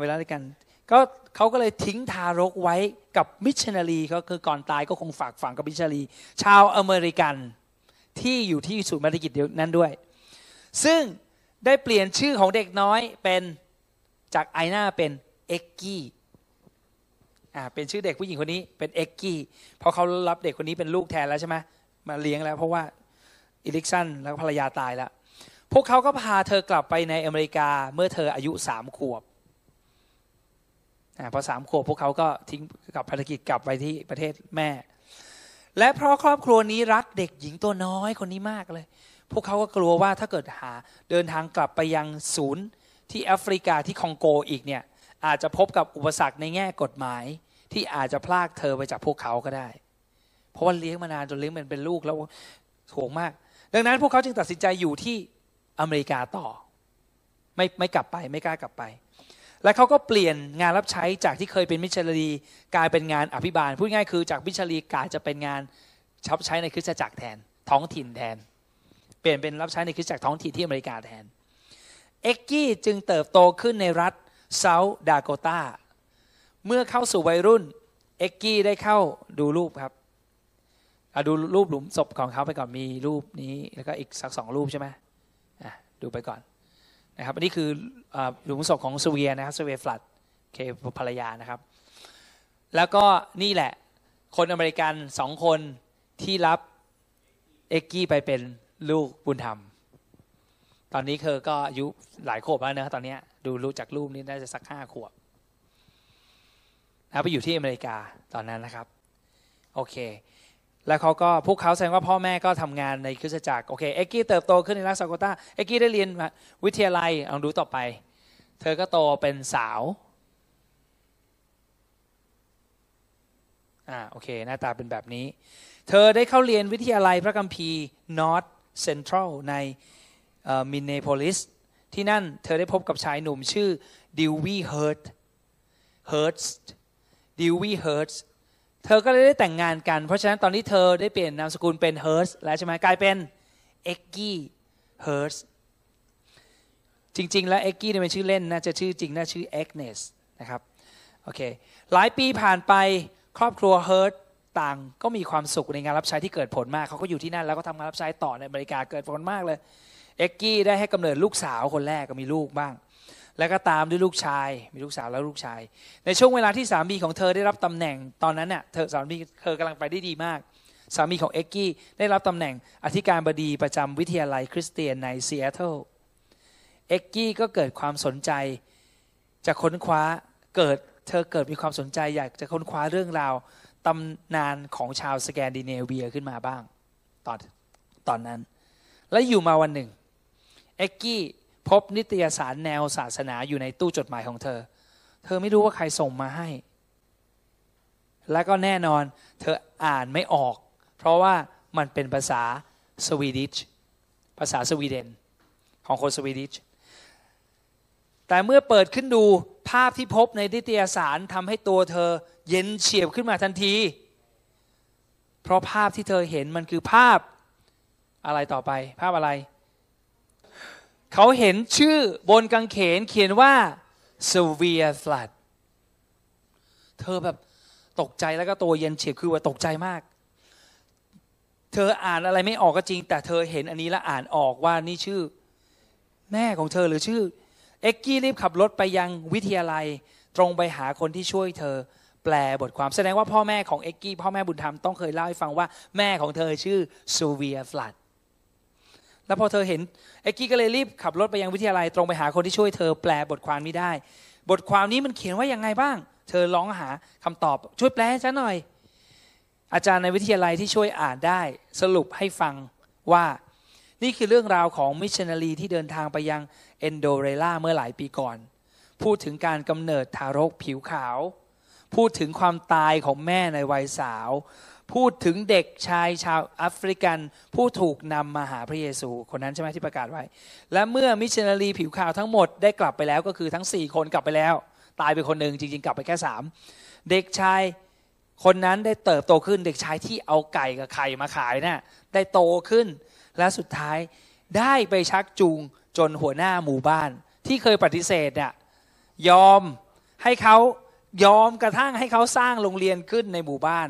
S1: เวลาเดียวกัน ก็เขาก็เลยทิ้งทารกไว้กับมิชชันนารีเขาคือก่อนตายก็คงฝากฝังกับมิชชันนารี ชาวอเมริกันที่อยู่ที่ศูนย์ภารกิจเดียวนั้นด้วย ซึ่งได้เปลี่ยนชื่อของเด็กน้อยเป็นจากไอหน้าเป็นเอ็กกี้อ่าเป็นชื่อเด็กผู้หญิงคนนี้เป็นเอ็กกี้เพราะเขารับเด็กคนนี้เป็นลูกแทนแล้วใช่ไหมมาเลี้ยงแล้ว เพราะว่าอิลิกสันแล้วภรรยาตายแล้ว พวกเขาก็พาเธอกลับไปในอเมริกาเมื่อเธออายุสามขวบอ่าพอสามขวบพวกเขาก็ทิ้งกับภารกิจกลับไปที่ประเทศแม่ และเพราะครอบครัวนี้รักเด็กหญิงตัวน้อยคนนี้มากเลย พวกเขาก็กลัวว่าถ้าเกิดหาเดินทางกลับไปยังศูนย์ที่แอฟริกาที่คองโกอีกเนี่ยอาจจะพบกับอุปสรรคในแง่กฎหมาย ที่อาจจะพลากเธอไปจากพวกเขาก็ได้ เพราะว่าเลี้ยงมานานจนเลี้ยงมันเป็นลูกแล้วถ่วงมาก ดังนั้นพวกเขาจึงตัดสินใจอยู่ที่อเมริกาต่อ ไม่ไม่กลับไปไม่กล้ากลับไป และเขาก็เปลี่ยนงานรับใช้จากที่เคยเป็นมิชชันนารีกลายเป็นงานอภิบาลพูดง่ายคือจากมิชชันนารีกลายจะเป็นงานรับใช้ในคริสตจักรแทนท้องถิ่นแทน เปลี่ยนเป็นรับใช้ในคริสตจักรท้องถิ่นที่อเมริกาแทน เอ็กกี้จึงเติบโตขึ้นในรัฐเซาท์ดาโกตา เมื่อเข้าสู่วัยรุ่น เอ็กกี้ได้เข้าดูรูปครับดูรูปหลุมศพของเขาไปก่อนมีรูปนี้ แล้วก็อีกสักสองรูปใช่ไหมดูไปก่อนนะครับอันนี้คือหลุมศพของสเวียนะครับสเวียฟลัดเคภรรยานะครับ แล้วก็นี่แหละ คนอเมริกันสองคนที่รับเอ็กกี้ไปเป็น ลูกบุญธรรม ตอนนี้เธอก็อายุหลายขวบแล้วนะตอนนี้ดูรู้จากรูปนี้น่าจะสักห้าขวบนะไปอยู่ที่อเมริกาตอนนั้นนะครับ โอเค แล้วเขาก็พวกเขาแสดงว่าพ่อแม่ก็ทำงานในคริสตจักรโอเคเอ็กกี้เติบโตขึ้นในรัฐเซาท์ดาโกตาเอ็กกี้ได้เรียนวิทยาลัยลองดูต่อไป เธอก็โตเป็นสาวอ่าโอเค หน้าตาเป็นแบบนี้ เธอได้เข้าเรียนวิทยาลัยพระคัมภีร์ North Central ในมินเนโพลิสที่นั่นเธอได้พบกับชายหนุ่มชื่อดิววีเฮิร์ตเฮิร์ตดิววีเฮิร์ตเธอก็เลยได้แต่งงานกัน เพราะฉะนั้นตอนนี้เธอได้เปลี่ยนนามสกุลเป็นเฮิร์ตแล้วใช่ไหมกลายเป็นเอ็กกี้เฮิร์ตจริง ๆ แล้วเอ็กกี้เป็นชื่อเล่นน่าจะชื่อจริงน่าชื่อเอ็กเนสนะครับโอเคหลายปีผ่านไปครอบครัวเฮิร์ต ต่างก็มีความสุขในงานรับใช้ที่เกิดผลมากเขาก็อยู่ที่นั่นแล้วก็ทำงานรับใช้ต่อในอเมริกาเกิดผลมากเลยเอ็กกี้ได้ให้กำเนิดลูกสาวคนแรกก็มีลูกบ้าง แล้วก็ตามด้วยลูกชาย มีลูกสาวแล้วลูกชาย ในช่วงเวลาที่สามีของเธอได้รับตำแหน่งตอนนั้นเนี่ยเธอสามีเธอกำลังไปได้ดีมาก สามีของเอ็กกี้ได้รับตำแหน่งอธิการบดีประจำวิทยาลัยคริสเตียนในซีแอตเทิลเอ็กกี้ก็เกิดความสนใจจะค้นคว้าเกิดเธอเกิดมีความสนใจอยากจะค้นคว้าเรื่องราว ตำนานของชาวสแกนดิเนเวียขึ้นมาบ้าง ตอนตอนนั้น และอยู่มาวันหนึ่ง เอ็กกี้พบนิตยสารแนวศาสนาอยู่ในตู้จดหมายของเธอ เธอไม่รู้ว่าใครส่งมาให้ และก็แน่นอนเธออ่านไม่ออก เพราะว่ามันเป็นภาษาสวีดิชภาษาสวีเดน ของคนสวีดิชแต่เมื่อเปิดขึ้นดูภาพที่พบในนิตยสารทำให้ตัวเธอ เย็นเฉียบขึ้นมาทันที เพราะภาพที่เธอเห็นมันคือภาพอะไรต่อไป ภาพอะไร เขาเห็นชื่อบนกางเขนเขียนว่า severe flood เธอแบบตกใจแล้วก็ตัวเย็นเฉียบคือว่าตกใจมาก เธออ่านอะไรไม่ออกก็จริง แต่เธอเห็นอันนี้แล้วอ่านออกว่านี่ชื่อ แม่ของเธอหรือชื่อ เอ็กกี้รีบขับรถไปยังวิทยาลัย ตรงไปหาคนที่ช่วยเธอ แปลบทความแสดงว่าพ่อแม่ของเอ็กกี้พ่อแม่บุญธรรมต้องเคยเล่าให้ฟังว่าแม่ของเธอชื่อซูเวียฟลัดแล้วพอเธอเห็นเอ็กกี้ก็เลยรีบขับรถไปยังวิทยาลัยตรงไปหาคนที่ช่วยเธอแปลบทความนี้ได้ บทความนี้มันเขียนว่ายังไงบ้าง เธอร้องหาคำตอบช่วยแปลให้ฉันหน่อย อาจารย์ในวิทยาลัยที่ช่วยอ่านได้ สรุปให้ฟังว่านี่คือเรื่องราวของมิชชันนารีที่เดินทางไปยังเอนโดเรล่าเมื่อหลายปีก่อน พูดถึงการกำเนิดทารกผิวขาว พูดถึงความตายของแม่ในวัยสาว พูดถึงเด็กชายชาวแอฟริกัน ผู้ถูกนำมาหาพระเยซู คนนั้นใช่ไหมที่ประกาศไว้ และเมื่อมิชชันนารีผิวขาวทั้งหมดได้กลับไปแล้วก็คือทั้ง 4 คนกลับไปแล้ว ตายไปคนหนึ่งจริง ๆ กลับไปแค่ 3 เด็กชายคนนั้นได้เติบโตขึ้นเด็กชายที่เอาไก่กับไข่มาขายนะ่ะได้โตขึ้น และสุดท้ายได้ไปชักจูงจนหัวหน้าหมู่บ้าน ที่เคยปฏิเสธเนี่ยยอมให้เขา ยอมกระทั่งให้เขาสร้างโรงเรียนขึ้นในหมู่บ้าน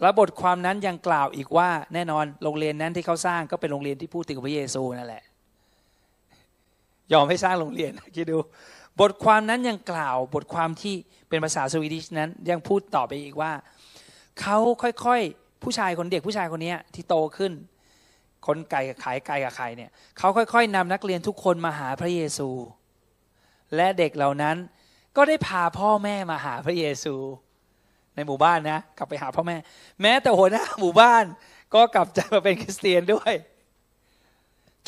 S1: และบทความนั้นยังกล่าวอีกว่า แน่นอนโรงเรียนนั้นที่เขาสร้างก็เป็นโรงเรียนที่พูดถึงพระเยซูนั่นแหละ ยอมให้สร้างโรงเรียนคิดดู บทความนั้นยังกล่าว บทความที่เป็นภาษาสวีดิชนั้นยังพูดต่อไปอีกว่าเขาค่อยๆผู้ชายคนเด็กผู้ชายคนนี้ที่โตขึ้น คนไก่ขายไก่กับไข่เนี่ยเขาค่อย ๆนำนักเรียนทุกคนมาหาพระเยซู และเด็กเหล่านั้นก็ได้พาพ่อแม่มาหาพระเยซู ในหมู่บ้านนะ กลับไปหาพ่อแม่ แม้แต่หัวหน้าหมู่บ้าน ก็กลับใจมาเป็นคริสเตียนด้วย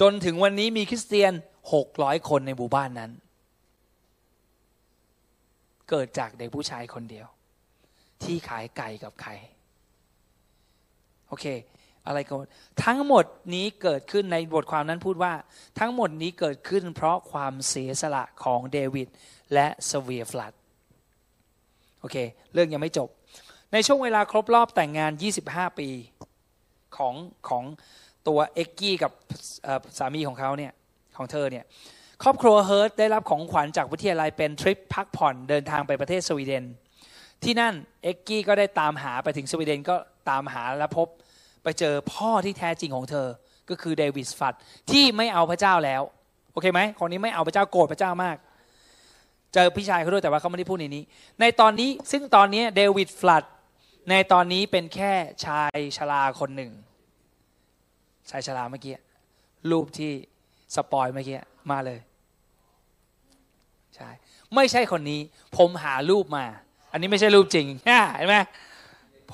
S1: จนถึงวันนี้มีคริสเตียนหกร้อยคนในหมู่บ้านนั้น เกิดจากเด็กผู้ชายคนเดียว ที่ขายไก่กับไข่โอเค อะไรก็ทั้งหมดนี้เกิดขึ้นในบทความนั้นพูดว่า ทั้งหมดนี้เกิดขึ้นเพราะความเสียสละของเดวิดและสเวียฟลัดโอเค เรื่องยังไม่จบ ในช่วงเวลาครบรอบแต่งงาน 25 ปีของของตัวเอ็กกี้กับสามีของเขาเนี่ยของเธอเนี่ยครอบครัวเฮิร์ตได้รับของขวัญจากวิทยาลัยเป็นทริปพักผ่อนเดินทางไปประเทศสวีเดน ที่นั่นเอ็กกี้ก็ได้ตามหาไปถึงสวีเดนก็ตามหาและพบ ไปเจอพ่อที่แท้จริงของเธอ ก็คือเดวิดฟัดที่ไม่เอาพระเจ้าแล้ว โอเคไหมคนนี้ไม่เอาพระเจ้าโกรธพระเจ้ามาก เจอพี่ชายเขาด้วยแต่ว่าเขาไม่ได้พูดในนี้ ในตอนนี้ซึ่งตอนนี้เดวิดฟลัดในตอนนี้เป็นแค่ชายชราคนหนึ่ง ชายชราเมื่อกี้รูปที่สปอยเมื่อกี้มาเลยใช่ไม่ใช่คนนี้ ผมหารูปมา อันนี้ไม่ใช่รูปจริงเห็นไหม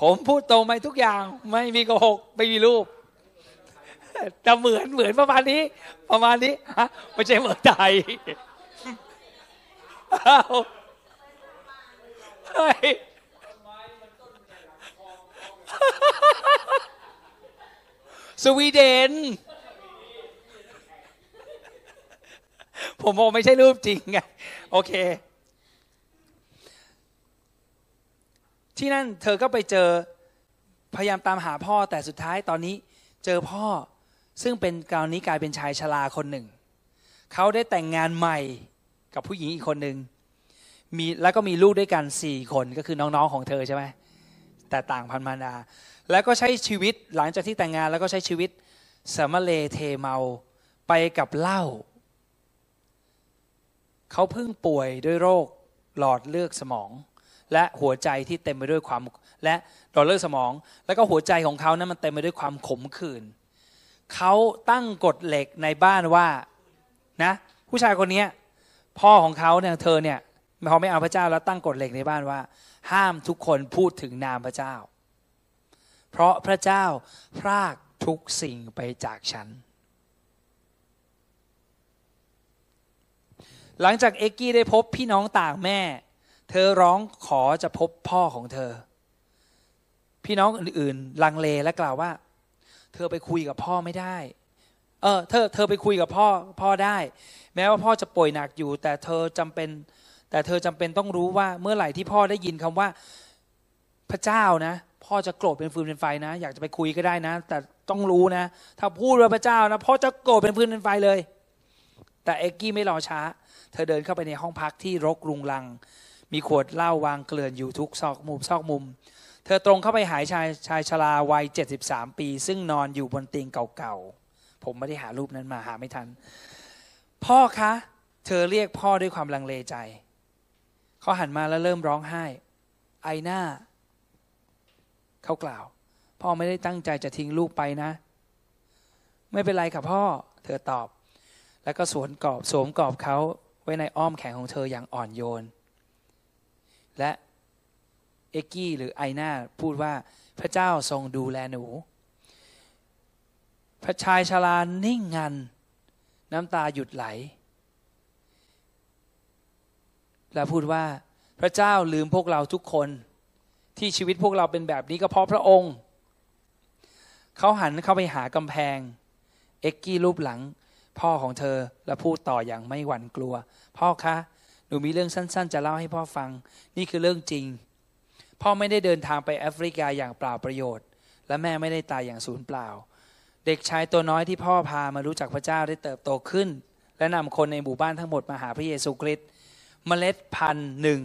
S1: ผมพูดตรงไหมทุกอย่าง ไม่มีโกหกไม่มีรูปแต่เหมือนเหมือนประมาณนี้ ประมาณนี้ฮะไม่ใช่เหมือนไทยอ้าวเฮ้ยสวีเดน ผมบอกไม่ใช่รูปจริงไง โอเค ที่นั่นเธอก็ไปเจอพยายามตามหาพ่อแต่สุดท้ายตอนนี้เจอพ่อซึ่งเป็นกราวนี้กลายเป็นชายชราคนหนึ่ง เขาได้แต่งงานใหม่กับผู้หญิงอีกคนหนึ่งมีแล้วก็มีลูกด้วยกันสี่คนก็คือน้องๆของเธอใช่ไหมแต่ต่างพันมารดา แล้วก็ใช้ชีวิตหลังจากที่แต่งงานแล้วก็ใช้ชีวิตสมเลเทเมาไปกับเหล้าเขาเพิ่งป่วยด้วยโรคหลอดเลือดสมอง และหัวใจที่เต็มไปด้วยความและหลอดเลือดสมอง แล้วก็หัวใจของเขานั้นมันเต็มไปด้วยความขมขื่นเขาตั้งกฎเหล็กในบ้านว่านะผู้ชายคนนี้พ่อของเขาเนี่ยเธอเนี่ยพอไม่เอาพระเจ้าแล้วตั้งกฎเหล็กในบ้านว่า ห้ามทุกคนพูดถึงนามพระเจ้า เพราะพระเจ้าพรากทุกสิ่งไปจากฉัน หลังจากเอ็กกี้ได้พบพี่น้องต่างแม่ เธอร้องขอจะพบพ่อของเธอ พี่น้องอื่นๆลังเลและกล่าวว่า เธอไปคุยกับพ่อไม่ได้ เออเธอเธอไปคุยกับพ่อพ่อได้ แม้ว่าพ่อจะป่วยหนักอยู่ แต่เธอจำเป็น แต่เธอจำเป็นต้องรู้ว่าเมื่อไหร่ที่พ่อได้ยินคำว่าพระเจ้านะ พ่อจะโกรธเป็นฟืนเป็นไฟนะ อยากจะไปคุยก็ได้นะ แต่ต้องรู้นะ ถ้าพูดว่าพระเจ้านะพ่อจะโกรธเป็นฟืนเป็นไฟเลย แต่เอ็กกี้ไม่รอช้า เธอเดินเข้าไปในห้องพักที่รกรุงรัง มีขวดเหล้าวางเกลื่อนอยู่ทุกซอกมุมซอกมุม เธอตรงเข้าไปหายชายชายชราวัย 73 ปี ซึ่งนอนอยู่บนเตียงเก่าๆ ผมไม่ได้หารูปนั้นมาหาไม่ทัน พ่อคะ เธอเรียกพ่อด้วยความลังเลใจ เขาหันมาแล้วเริ่มร้องไห้ ไอหน้า เขากล่าว พ่อไม่ได้ตั้งใจจะทิ้งลูกไปนะ ไม่เป็นไรค่ะพ่อ เธอตอบ แล้วก็สวนกอบสวมกอบเขาไว้ในอ้อมแขนของเธออย่างอ่อนโยน และเอ็กกี้หรือไอนาพูดว่าพระเจ้าทรงดูแลหนู พระชายชรานิ่งงัน น้ำตาหยุดไหล และพูดว่าพระเจ้าลืมพวกเราทุกคนที่ชีวิตพวกเราเป็นแบบนี้ก็เพราะพระองค์ เขาหันเข้าไปหากำแพง เอ็กกี้รูปหลัง พ่อของเธอและพูดต่ออย่างไม่หวั่นกลัว พ่อคะ นูมีเรื่องสั้นๆ จะเล่าให้พ่อฟัง นี่คือเรื่องจริง พ่อไม่ได้เดินทางไปแอฟริกาอย่างเปล่าประโยชน์ และแม่ไม่ได้ตายอย่างสูญเปล่า เด็กชายตัวน้อยที่พ่อพามารู้จักพระเจ้าได้เติบโตขึ้น และนำคนในหมู่บ้านทั้งหมดมาหาพระเยซูคริสต์เมล็ดพันธุ์หนึ่ง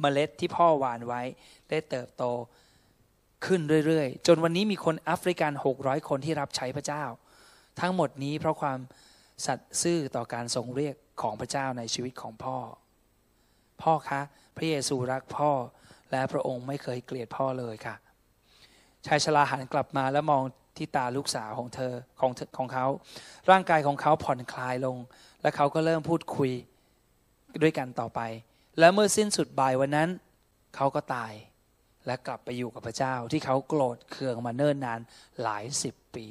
S1: เมล็ดที่พ่อหว่านไว้ได้เติบโตขึ้นเรื่อยๆ จนวันนี้มีคนแอฟริกัน 600 คนที่รับใช้พระเจ้า ทั้งหมดนี้เพราะความสัตย์ซื่อต่อการทรงเรียก ของพระเจ้าในชีวิตของพ่อ พ่อคะ พระเยซูรักพ่อและพระองค์ไม่เคยเกลียดพ่อเลยค่ะ ชายชราหันกลับมาแล้วมองที่ตาลูกสาวของเธอของของเขา ร่างกายของเขาผ่อนคลายลง และเขาก็เริ่มพูดคุยด้วยกันต่อไป และเมื่อสิ้นสุดบ่ายวันนั้น เขาก็ตายและกลับไปอยู่กับพระเจ้าที่เขาโกรธเคืองมาเนิ่นนานหลายสิบปี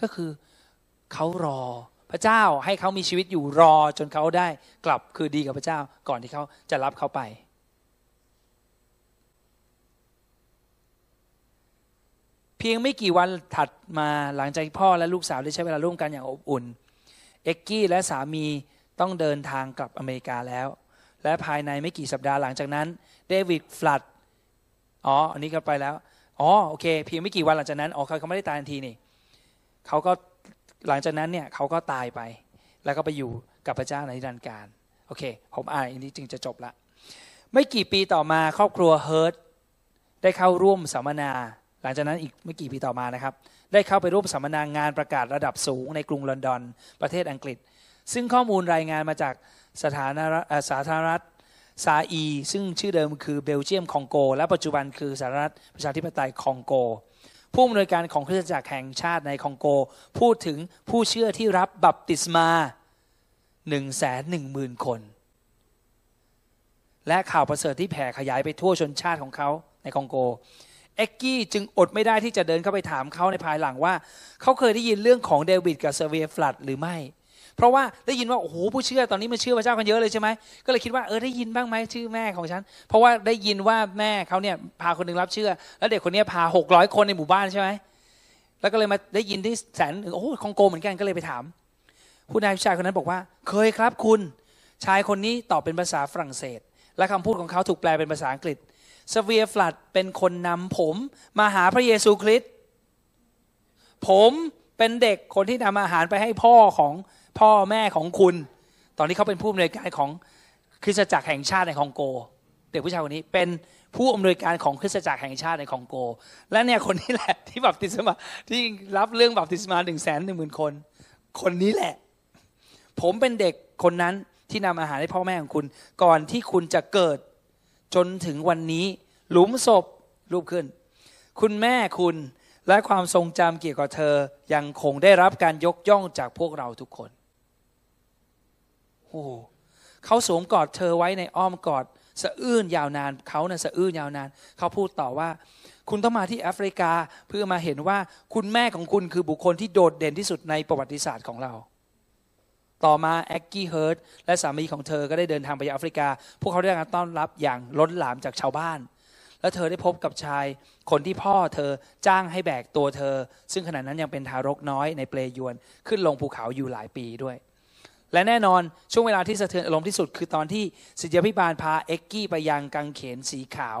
S1: ก็คือเขารอ พระเจ้าให้เขามีชีวิตอยู่รอจนเขาได้กลับคือดีกับพระเจ้าก่อนที่เขาจะรับเขาไป เพียงไม่กี่วันถัดมาหลังจากพ่อและลูกสาวได้ใช้เวลาร่วมกันอย่างอบอุ่น เอ็กกี้และสามีต้องเดินทางกลับอเมริกาแล้ว และภายในไม่กี่สัปดาห์หลังจากนั้น เดวิดฟลัดอ๋ออันนี้ก็ไปแล้วอ๋อโอเค เพียงไม่กี่วันหลังจากนั้นอ๋อเขาไม่ได้ตายทันทีนี่เขาก็ หลังจากนั้นเนี่ยเขาก็ตายไป แล้วก็ไปอยู่กับพระเจ้าในนิรันดร์กาลโอเค ผมอ่านอันนี้จึงจะจบละไม่กี่ปีต่อมาครอบครัวเฮิร์ตได้เข้าร่วมสัมมนา หลังจากนั้นอีกไม่กี่ปีต่อมานะครับ ได้เข้าไปร่วมสัมมนางานประกาศระดับสูงในกรุงลอนดอน ประเทศอังกฤษ ซึ่งข้อมูลรายงานมาจากสถานรัฐสาธารณรัฐซาอี ซึ่งชื่อเดิมคือเบลเยียมคองโก และปัจจุบันคือสหรัฐประชาธิปไตยคองโก ผู้อำนวยการของคริสตจักรแห่งชาติในคองโก พูดถึงผู้เชื่อที่รับบัพติศมา1นึ่งแสนหนึ่งหมื่นคน และข่าวประเสริฐที่แผ่ขยายไปทั่วชนชาติของเขาในคองโก เอ็กกี้จึงอดไม่ได้ที่จะเดินเข้าไปถามเขาในภายหลังว่า เขาเคยได้ยินเรื่องของเดวิดกับเซเวียฟลัดหรือไม่ เพราะว่าได้ยินว่าโอ้โหผู้เชื่อตอนนี้มาเชื่อพระเจ้ากันเยอะเลยใช่ไหมก็เลยคิดว่าเออได้ยินบ้างไหมชื่อแม่ของฉัน เพราะว่าได้ยินว่าแม่เขาเนี่ยพาคนหนึ่งรับเชื่อ แล้วเด็กคนนี้พาหกร้อยคนในหมู่บ้านใช่ไหมแล้วก็เลยมาได้ยินที่แสนโอ้โหคองโกเหมือนกันก็เลยไปถาม ผู้นายผู้ชายคนนั้นบอกว่า เคยครับคุณชายคนนี้ตอบเป็นภาษาฝรั่งเศส และคำพูดของเขาถูกแปลเป็นภาษาอังกฤษสเวียฟลัดเป็นคนนำผมมาหาพระเยซูคริสต์ผมเป็นเด็กคนที่นำอาหารไปให้พ่อของ พ่อแม่ของคุณ ตอนนี้เขาเป็นผู้อำนวยการของคริสตจักรแห่งชาติในคองโก เด็กผู้ชายคนนี้เป็นผู้อำนวยการของคริสตจักรแห่งชาติในคองโก และเนี่ยคนนี้แหละที่บัพติศมาที่รับเรื่องบัพติศมาหนึ่งแสนหนึ่งหมื่นคน คนนี้แหละ ผมเป็นเด็กคนนั้นที่นำอาหารให้พ่อแม่ของคุณ ก่อนที่คุณจะเกิดจนถึงวันนี้ หลุมศพรูปขึ้น คุณแม่คุณและความทรงจำเกี่ยวกับเธอยังคงได้รับการยกย่องจากพวกเราทุกคน โอ้เขาสวมกอดเธอไว้ในอ้อมกอดสะอื้นยาวนานเขานะ่ะสะอื้นยาวนาน เขาพูดต่อว่า คุณต้องมาที่แอฟริกาเพื่อมาเห็นว่าคุณแม่ของคุณคือบุคคลที่โดดเด่นที่สุดในประวัติศาสตร์ของเรา ต่อมาแอ็กกี้เฮิร์ตและสามีของเธอก็ได้เดินทางไปยังแอฟริกา พวกเขาได้การต้อนรับอย่างล้นหลามจากชาวบ้าน และเธอได้พบกับชาย คนที่พ่อเธอจ้างให้แบกตัวเธอ ซึ่งขณะนั้นยังเป็นทารกน้อยในเปลยวนขึ้นลงภูเขาอยู่หลายปีด้วย และแน่นอนช่วงเวลาที่สะเทือนอารมณ์ที่สุด คือตอนที่สิทธิพิบาลพาเอ็กกี้ไปยังกังเขนสีขาว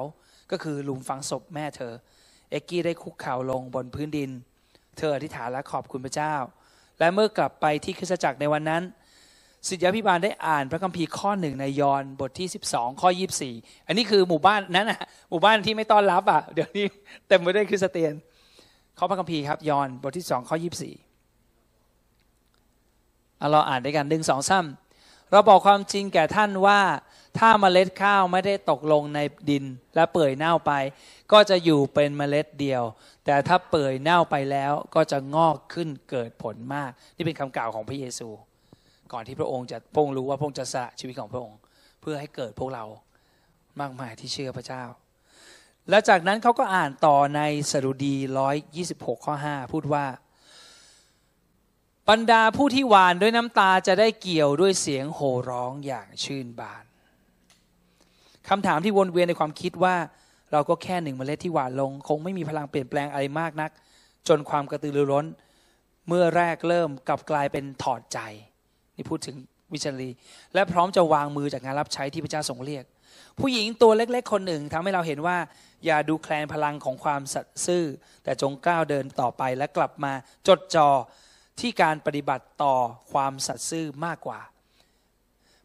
S1: ก็คือหลุมฝังศพแม่เธอ เอ็กกี้ได้คุกเข่าลงบนพื้นดิน เธออธิษฐานและขอบคุณพระเจ้า และเมื่อกลับไปที่คริสตจักรในวันนั้นสิทธิพิบาลได้อ่านพระคัมภีร์ข้อหนึ่งในยอห์นบทที่ 12 ข้อ 24 อันนี้คือหมู่บ้านนั้นนะหมู่บ้านที่ไม่ต้อนรับอะเดี๋ยวนี้เต็มไปด้วยคริสเตียน ข้อพระคัมภีร์ครับยอห์นบทที่2ข้อ 24 เราอ่านด้วยกันหนึ่งสองซ้ำเราบอกความจริงแก่ท่านว่า ถ้าเมล็ดข้าวไม่ได้ตกลงในดินและเปื่อยเน่าไป ก็จะอยู่เป็นเมล็ดเดียว แต่ถ้าเปื่อยเน่าไปแล้วก็จะงอกขึ้นเกิดผลมาก นี่เป็นคำกล่าวของพระเยซู ก่อนที่พระองค์จะพงรู้ว่าพระองค์จะสละชีวิตของพระองค์ เพื่อให้เกิดพวกเรามากมายที่เชื่อพระเจ้า และจากนั้นเขาก็อ่านต่อในสดุดีร้อยยี่สิบหกข้อห้าพูดว่า บรรดาผู้ที่หวานด้วยน้ำตาจะได้เกี่ยวด้วยเสียงโห่ร้องอย่างชื่นบานคำถามที่วนเวียนในความคิดว่า เราก็แค่หนึ่งเมล็ดที่หวานลง คงไม่มีพลังเปลี่ยนแปลงอะไรมากนัก จนความกระตือรือร้น เมื่อแรกเริ่มกลับกลายเป็นถอดใจนี่พูดถึงวิชลีและพร้อมจะวางมือจากงานรับใช้ที่พระเจ้าทรงเรียก ผู้หญิงตัวเล็ก ๆ คนหนึ่งทำให้เราเห็นว่า อย่าดูแคลนพลังของความสัตย์ซื่อ แต่จงก้าวเดินต่อไปและกลับมาจดจอ่อ ที่การปฏิบัติต่อความสัตย์ซื่อมากกว่า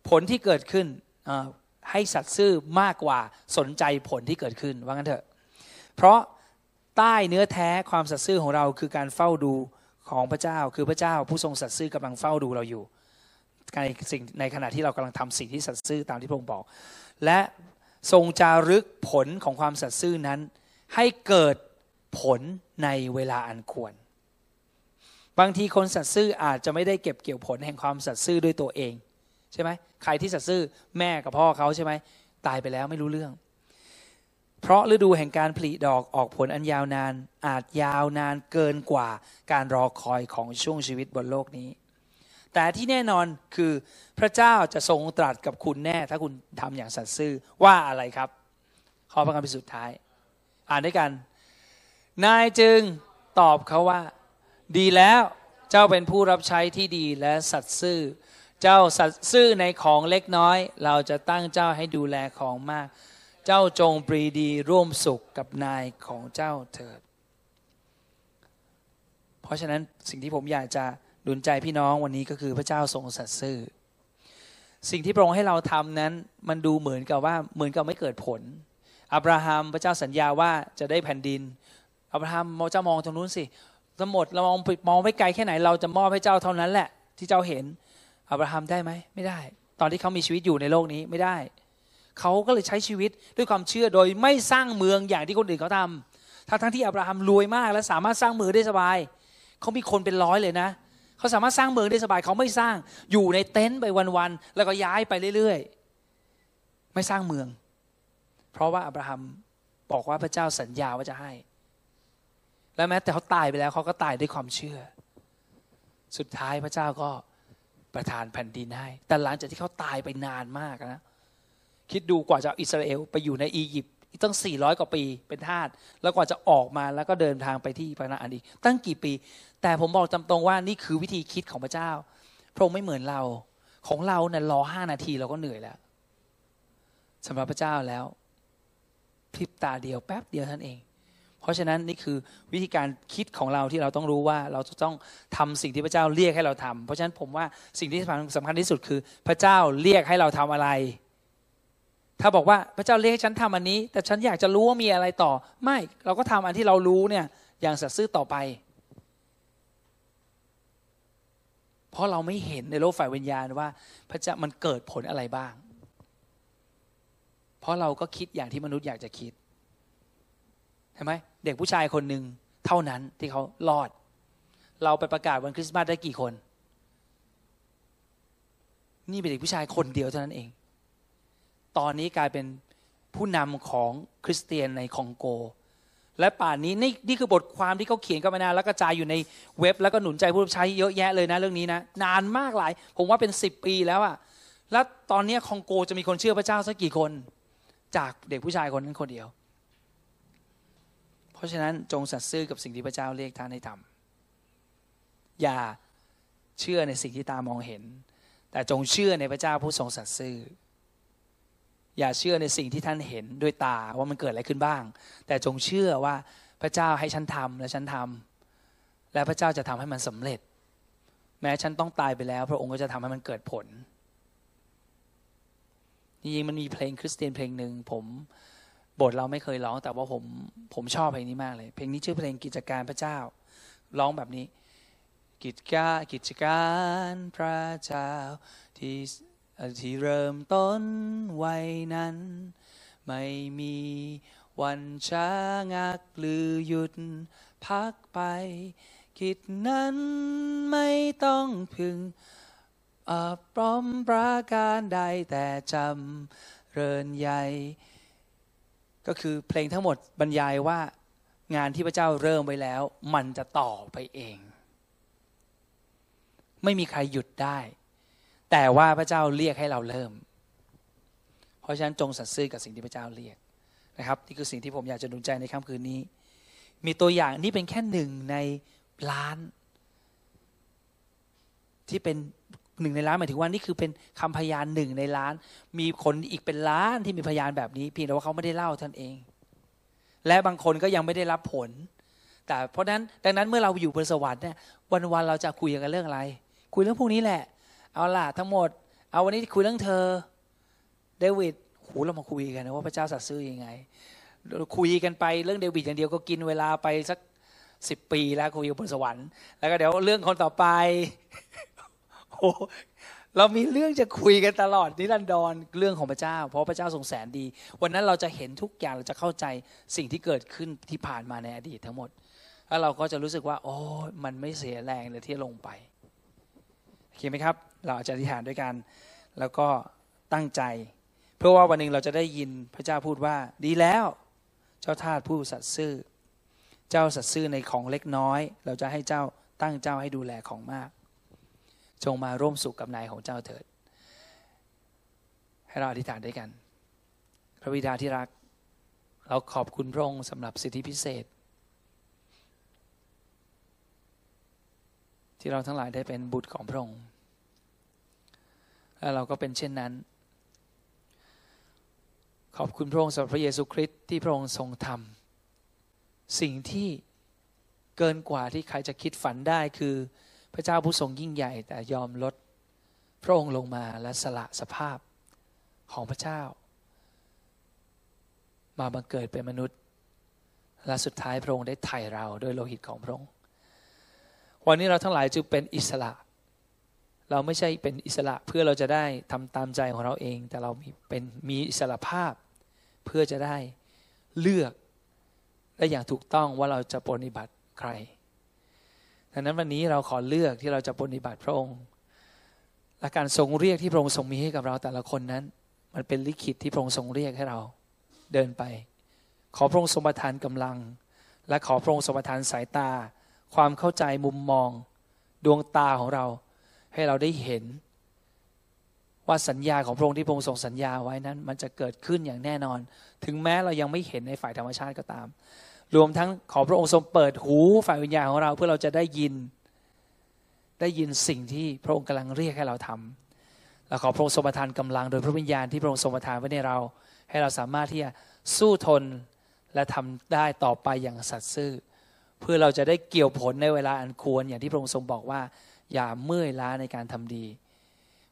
S1: ผลที่เกิดขึ้นให้สัตย์ซื่อมากกว่าสนใจผลที่เกิดขึ้นว่างั้นเถอะ เพราะใต้เนื้อแท้ความสัตย์ซื่อของเราคือการเฝ้าดูของพระเจ้า คือพระเจ้าผู้ทรงสัตย์ซื่อกำลังเฝ้าดูเราอยู่ในสิ่งในขณะที่เรากำลังทำสิ่งที่สัตย์ซื่อตามที่พระองค์บอก และทรงจารึกผลของความสัตย์ซื่อนั้น ให้เกิดผลในเวลาอันควร บางทีคนสัตย์ซื่ออาจจะไม่ได้เก็บเกี่ยวผลแห่งความสัตย์ซื่อด้วยตัวเองใช่ไหมใครที่สัตย์ซื่อแม่กับพ่อเขาใช่ไหมตายไปแล้วไม่รู้เรื่อง เพราะฤดูแห่งการผลิดอกออกผลอันยาวนาน อาจยาวนานเกินกว่าการรอคอยของช่วงชีวิตบนโลกนี้ แต่ที่แน่นอนคือพระเจ้าจะทรงตรัสกับคุณแน่ ถ้าคุณทำอย่างสัตย์ซื่อว่าอะไรครับ ข้อพระคัมภีร์สุดท้าย อ่านด้วยกัน นายจึงตอบเขาว่า ดีแล้วเจ้าเป็นผู้รับใช้ที่ดีและสัตย์ซื่อ เจ้าสัตย์ซื่อในของเล็กน้อย เราจะตั้งเจ้าให้ดูแลของมาก เจ้าจงปรีดีร่วมสุขกับนายของเจ้าเถิด เพราะฉะนั้นสิ่งที่ผมอยากจะดุลใจพี่น้องวันนี้ก็คือพระเจ้าทรงสัตย์ซื่อ สิ่งที่พระองค์ให้เราทำนั้นมันดูเหมือนกับว่าเหมือนกับไม่เกิดผล อับราฮัมพระเจ้าสัญญาว่าจะได้แผ่นดิน อับราฮัมเจ้ามองตรงนู้นสิ ทั้งหมดเรามองมองไปไกลแค่ไหน เราจะมอบให้เจ้าเท่านั้นแหละ ที่เจ้าเห็นอับราฮัมได้ไหมไม่ได้ ตอนที่เขามีชีวิตอยู่ในโลกนี้ไม่ได้ เขาก็เลยใช้ชีวิตด้วยความเชื่อโดยไม่สร้างเมืองอย่างที่คนอื่นเขาทำทั้งทั้งที่อับราฮัมรวยมาก และสามารถสร้างเมืองได้สบายเขามีคนเป็นร้อยเลยนะเขาสามารถสร้างเมืองได้สบายเขาไม่สร้างอยู่ในเต็นท์ไปวันๆแล้วก็ย้ายไปเรื่อยๆ ไม่สร้างเมือง เพราะว่าอับราฮัมบอกว่าพระเจ้าสัญญาว่าจะให้ และแม้แต่เขาตายไปแล้วเขาก็ตายด้วยความเชื่อ สุดท้ายพระเจ้าก็ประทานแผ่นดินให้ แต่หลังจากที่เขาตายไปนานมากนะ คิดดูกว่าจะอิสราเอลไปอยู่ในอียิปต์ตั้ง 400 กว่าปีเป็นทาส แล้วกว่าจะออกมาแล้วก็เดินทางไปที่ปานาอันอีก ตั้งกี่ปี แต่ผมบอกจำตรงว่านี่คือวิธีคิดของพระเจ้า พระองค์ไม่เหมือนเรา ของเราเนี่ยรอห้านาทีเราก็เหนื่อยแล้วสำหรับพระเจ้าแล้วพริบตาเดียวแป๊บเดียวท่านเอง เพราะฉะนั้นนี่คือวิธีการคิดของเราที่เราต้องรู้ว่าเราจะต้องทำสิ่งที่พระเจ้าเรียกให้เราทำเพราะฉะนั้นผมว่าสิ่งที่สำคัญที่สุดคือ พระเจ้าเรียกให้เราทำอะไร ถ้าบอกว่าพระเจ้าเรียกให้ฉันทำอันนี้ แต่ฉันอยากจะรู้ว่ามีอะไรต่อ ไม่เราก็ทำอันที่เรารู้เนี่ยอย่างสัตย์ซื่อต่อไป เพราะเราไม่เห็นในโลกฝ่ายวิญญาณว่า พระเจ้ามันเกิดผลอะไรบ้าง เพราะเราก็คิดอย่างที่มนุษย์อยากจะคิดเห็นไหม เด็กผู้ชายคนหนึ่งเท่านั้นที่เขารอด เราไปประกาศวันคริสต์มาสได้กี่คน นี่เป็นเด็กผู้ชายคนเดียวเท่านั้นเอง ตอนนี้กลายเป็นผู้นำของคริสเตียนในคองโก และป่านนี้นี่นี่คือบทความที่เขาเขียนกันมานานแล้วกระจายอยู่ในเว็บ แล้วก็หนุนใจผู้ใช้เยอะแยะเลยนะเรื่องนี้นะนานมากหลาย ผมว่าเป็นสิบปีแล้วอะแล้วตอนนี้คองโกจะมีคนเชื่อพระเจ้าสักกี่คน จากเด็กผู้ชายคนนั้นคนเดียว ราะฉะนั้นจงสัตย์ซื่อกับสิ่งที่พระเจ้าเรียกท่านให้ทำอย่าเชื่อในสิ่งที่ตามองเห็น แต่จงเชื่อในพระเจ้าผู้ทรงสัตย์ซื่อ อย่าเชื่อในสิ่งที่ท่านเห็นด้วยตาว่ามันเกิดอะไรขึ้นบ้าง แต่จงเชื่อว่าพระเจ้าให้ฉันทำและฉันทำและพระเจ้าจะทำให้มันสำเร็จ แม้ฉันต้องตายไปแล้ว พระองค์ก็จะทำให้มันเกิดผลจริงๆมันมีเพลงคริสเตียนเพลงหนึ่งผม บทเราไม่เคยร้องแต่ว่าผมผมชอบเพลงนี้มากเลย เพลงนี้ชื่อเพลงกิจการพระเจ้า ร้องแบบนี้ กิจการกิจการพระเจ้าที่ที่เริ่มต้นไว้นั้น ไม่มีวันช้างักหรือหยุดพักไปกิจนั้นไม่ต้องพึงปรอมประการใดแต่จำเริญใหญ่ ก็คือเพลงทั้งหมดบรรยายว่างานที่พระเจ้าเริ่มไว้แล้ว มันจะต่อไปเอง ไม่มีใครหยุดได้ แต่ว่าพระเจ้าเรียกให้เราเริ่ม เพราะฉะนั้นจงสัตย์ซื่อกับสิ่งที่พระเจ้าเรียกนะครับนี่คือสิ่งที่ผมอยากจะหนุนใจในค่ำคืนนี้ มีตัวอย่างนี่เป็นแค่หนึ่งในล้าน ที่เป็น หนึ่งในล้านหมายถึงว่านี่คือเป็นคำพยานหนึ่งในล้าน มีคนอีกเป็นล้านที่มีพยานแบบนี้เพียงแต่ว่าเขาไม่ได้เล่าท่านเอง และบางคนก็ยังไม่ได้รับผล แต่เพราะนั้นดังนั้นเมื่อเราอยู่บนสวรรค์เนี่ยวันวันเราจะคุยกันเรื่องอะไร คุยเรื่องพวกนี้แหละ เอาล่ะทั้งหมด เอาวันนี้คุยเรื่องเธอเดวิดหูเรามาคุยกันนะว่าพระเจ้าสัตย์ซื่อยังไงคุยกันไปเรื่องเดวิดอย่างเดียวก็กินเวลาไปสักสิบปีแล้วคุยอยู่บนสวรรค์แล้วก็เดี๋ยวเรื่องคนต่อไป เรามีเรื่องจะคุยกันตลอดนิรันดรเรื่องของพระเจ้า เพราะพระเจ้าทรงแสนดี วันนั้นเราจะเห็นทุกอย่างเราจะเข้าใจสิ่งที่เกิดขึ้นที่ผ่านมาในอดีตทั้งหมด แล้วเราก็จะรู้สึกว่า โอ้มันไม่เสียแรงเลยที่ลงไปโอเคไหมครับ เราจะอธิษฐานด้วยกัน แล้วก็ตั้งใจ เพื่อว่าวันหนึ่งเราจะได้ยินพระเจ้าพูดว่า ดีแล้ว เจ้าทาสผู้สัตย์ซื่อ เจ้าสัตย์ซื่อในของเล็กน้อย เราจะให้เจ้าตั้งเจ้าให้ดูแลของมาก จงมาร่วมสุขกับนายของเจ้าเถิด ให้เราอธิษฐานด้วยกัน พระบิดาที่รัก เราขอบคุณพระองค์สำหรับสิทธิพิเศษ ที่เราทั้งหลายได้เป็นบุตรของพระองค์และเราก็เป็นเช่นนั้น ขอบคุณพระองค์สำหรับพระเยซูคริสต์ที่พระองค์ทรงทำสิ่งที่เกินกว่าที่ใครจะคิดฝันได้คือ พระเจ้าผู้ทรงยิ่งใหญ่แต่ยอมลดพระองค์ลงมาและสละสภาพของพระเจ้า มาบังเกิดเป็นมนุษย์ และสุดท้ายพระองค์ได้ไถ่เราด้วยโลหิตของพระองค์ วันนี้เราทั้งหลายจึงเป็นอิสระ เราไม่ใช่เป็นอิสระเพื่อเราจะได้ทำตามใจของเราเอง แต่เรามีเป็นมีอิสระภาพ เพื่อจะได้เลือกและอย่างถูกต้องว่าเราจะปฏิบัติใคร ดังนั้นวันนี้เราขอเลือกที่เราจะปฏิบัติพระองค์ และการทรงเรียกที่พระองค์ทรงมีให้กับเราแต่ละคนนั้น มันเป็นลิขิตที่พระองค์ทรงเรียกให้เราเดินไป ขอพระองค์ทรงประทานกำลัง และขอพระองค์ทรงประทานสายตา ความเข้าใจมุมมอง ดวงตาของเราให้เราได้เห็น ว่าสัญญาของพระองค์ที่พระองค์ทรงสัญญาไว้นั้น มันจะเกิดขึ้นอย่างแน่นอน ถึงแม้เรายังไม่เห็นในฝ่ายธรรมชาติก็ตาม รวมทั้งขอพระองค์ทรงเปิดหูฝ่ายวิญญาณของเราเพื่อเราจะได้ยิน ได้ยินสิ่งที่พระองค์กำลังเรียกให้เราทำและขอพระองค์ทรงประทานกำลังโดยพระวิญญาณที่พระองค์ทรงประทานไว้ในเรา ให้เราสามารถที่จะสู้ทนและทำได้ต่อไปอย่างสัตย์ซื่อ เพื่อเราจะได้เกี่ยวผลในเวลาอันควรอย่างที่พระองค์ทรงบอกว่า อย่าเมื่อยล้าในการทำดี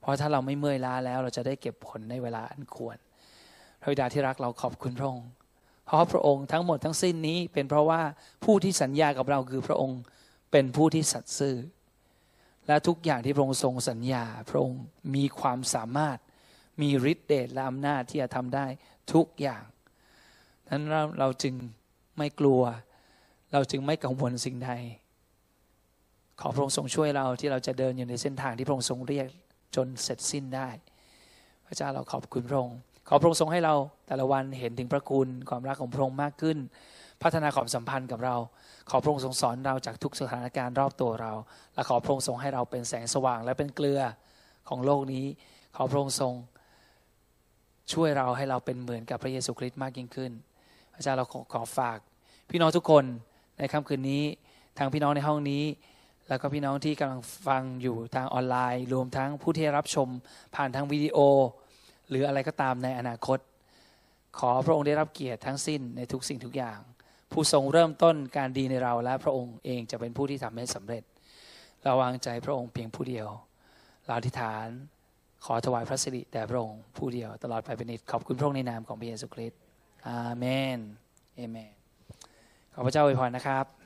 S1: เพราะถ้าเราไม่เมื่อยล้าแล้วเราจะได้เก็บผลในเวลาอันควรพระบิดาที่รักเราขอบคุณพระองค์ เพราะพระองค์ทั้งหมดทั้งสิ้นนี้ เป็นเพราะว่าผู้ที่สัญญากับเราคือพระองค์เป็นผู้ที่สัตย์ซื่อ และทุกอย่างที่พระองค์ทรงสัญญา พระองค์มีความสามารถ มีฤทธิ์เดชและอำนาจที่จะทำได้ทุกอย่างนั้นเราเราจึงไม่กลัว เราจึงไม่กังวลสิ่งใด ขอพระองค์ทรงช่วยเราที่เราจะเดินอยู่ในเส้นทางที่พระองค์ทรงเรียกจนเสร็จสิ้นได้ พระเจ้าเราขอบคุณพระองค์ ขอพระองค์ทรงให้เราแต่ละวันเห็นถึงพระคุณความรักของพระองค์มากขึ้น พัฒนาความสัมพันธ์กับเรา ขอพระองค์ทรงสอนเราจากทุกสถานการณ์รอบตัวเรา และขอพระองค์ทรงให้เราเป็นแสงสว่างและเป็นเกลือของโลกนี้ ขอพระองค์ทรง ช่วยเราให้เราเป็นเหมือนกับพระเยซูคริสต์มากยิ่งขึ้นพระเจ้าเราขอขอฝาก พี่น้องทุกคนในค่ำคืนนี้ทางพี่น้องในห้องนี้ แล้วก็พี่น้องที่กำลังฟังอยู่ทางออนไลน์ รวมทั้งผู้ที่รับชมผ่านทางวิดีโอ หรืออะไรก็ตามในอนาคต ขอพระองค์ได้รับเกียรติทั้งสิ้นในทุกสิ่งทุกอย่าง ผู้ทรงเริ่มต้นการดีในเราและพระองค์เองจะเป็นผู้ที่ทำให้สำเร็จ เราวางใจพระองค์เพียงผู้เดียว เราอธิษฐาน ขอถวายพระสิริแด่พระองค์ผู้เดียว ตลอดไปเป็นนิจขอบคุณพระองค์ในนามของพระเยซูคริสต์อาเมนเอเมนขอพระเจ้าอวยพรนะครับ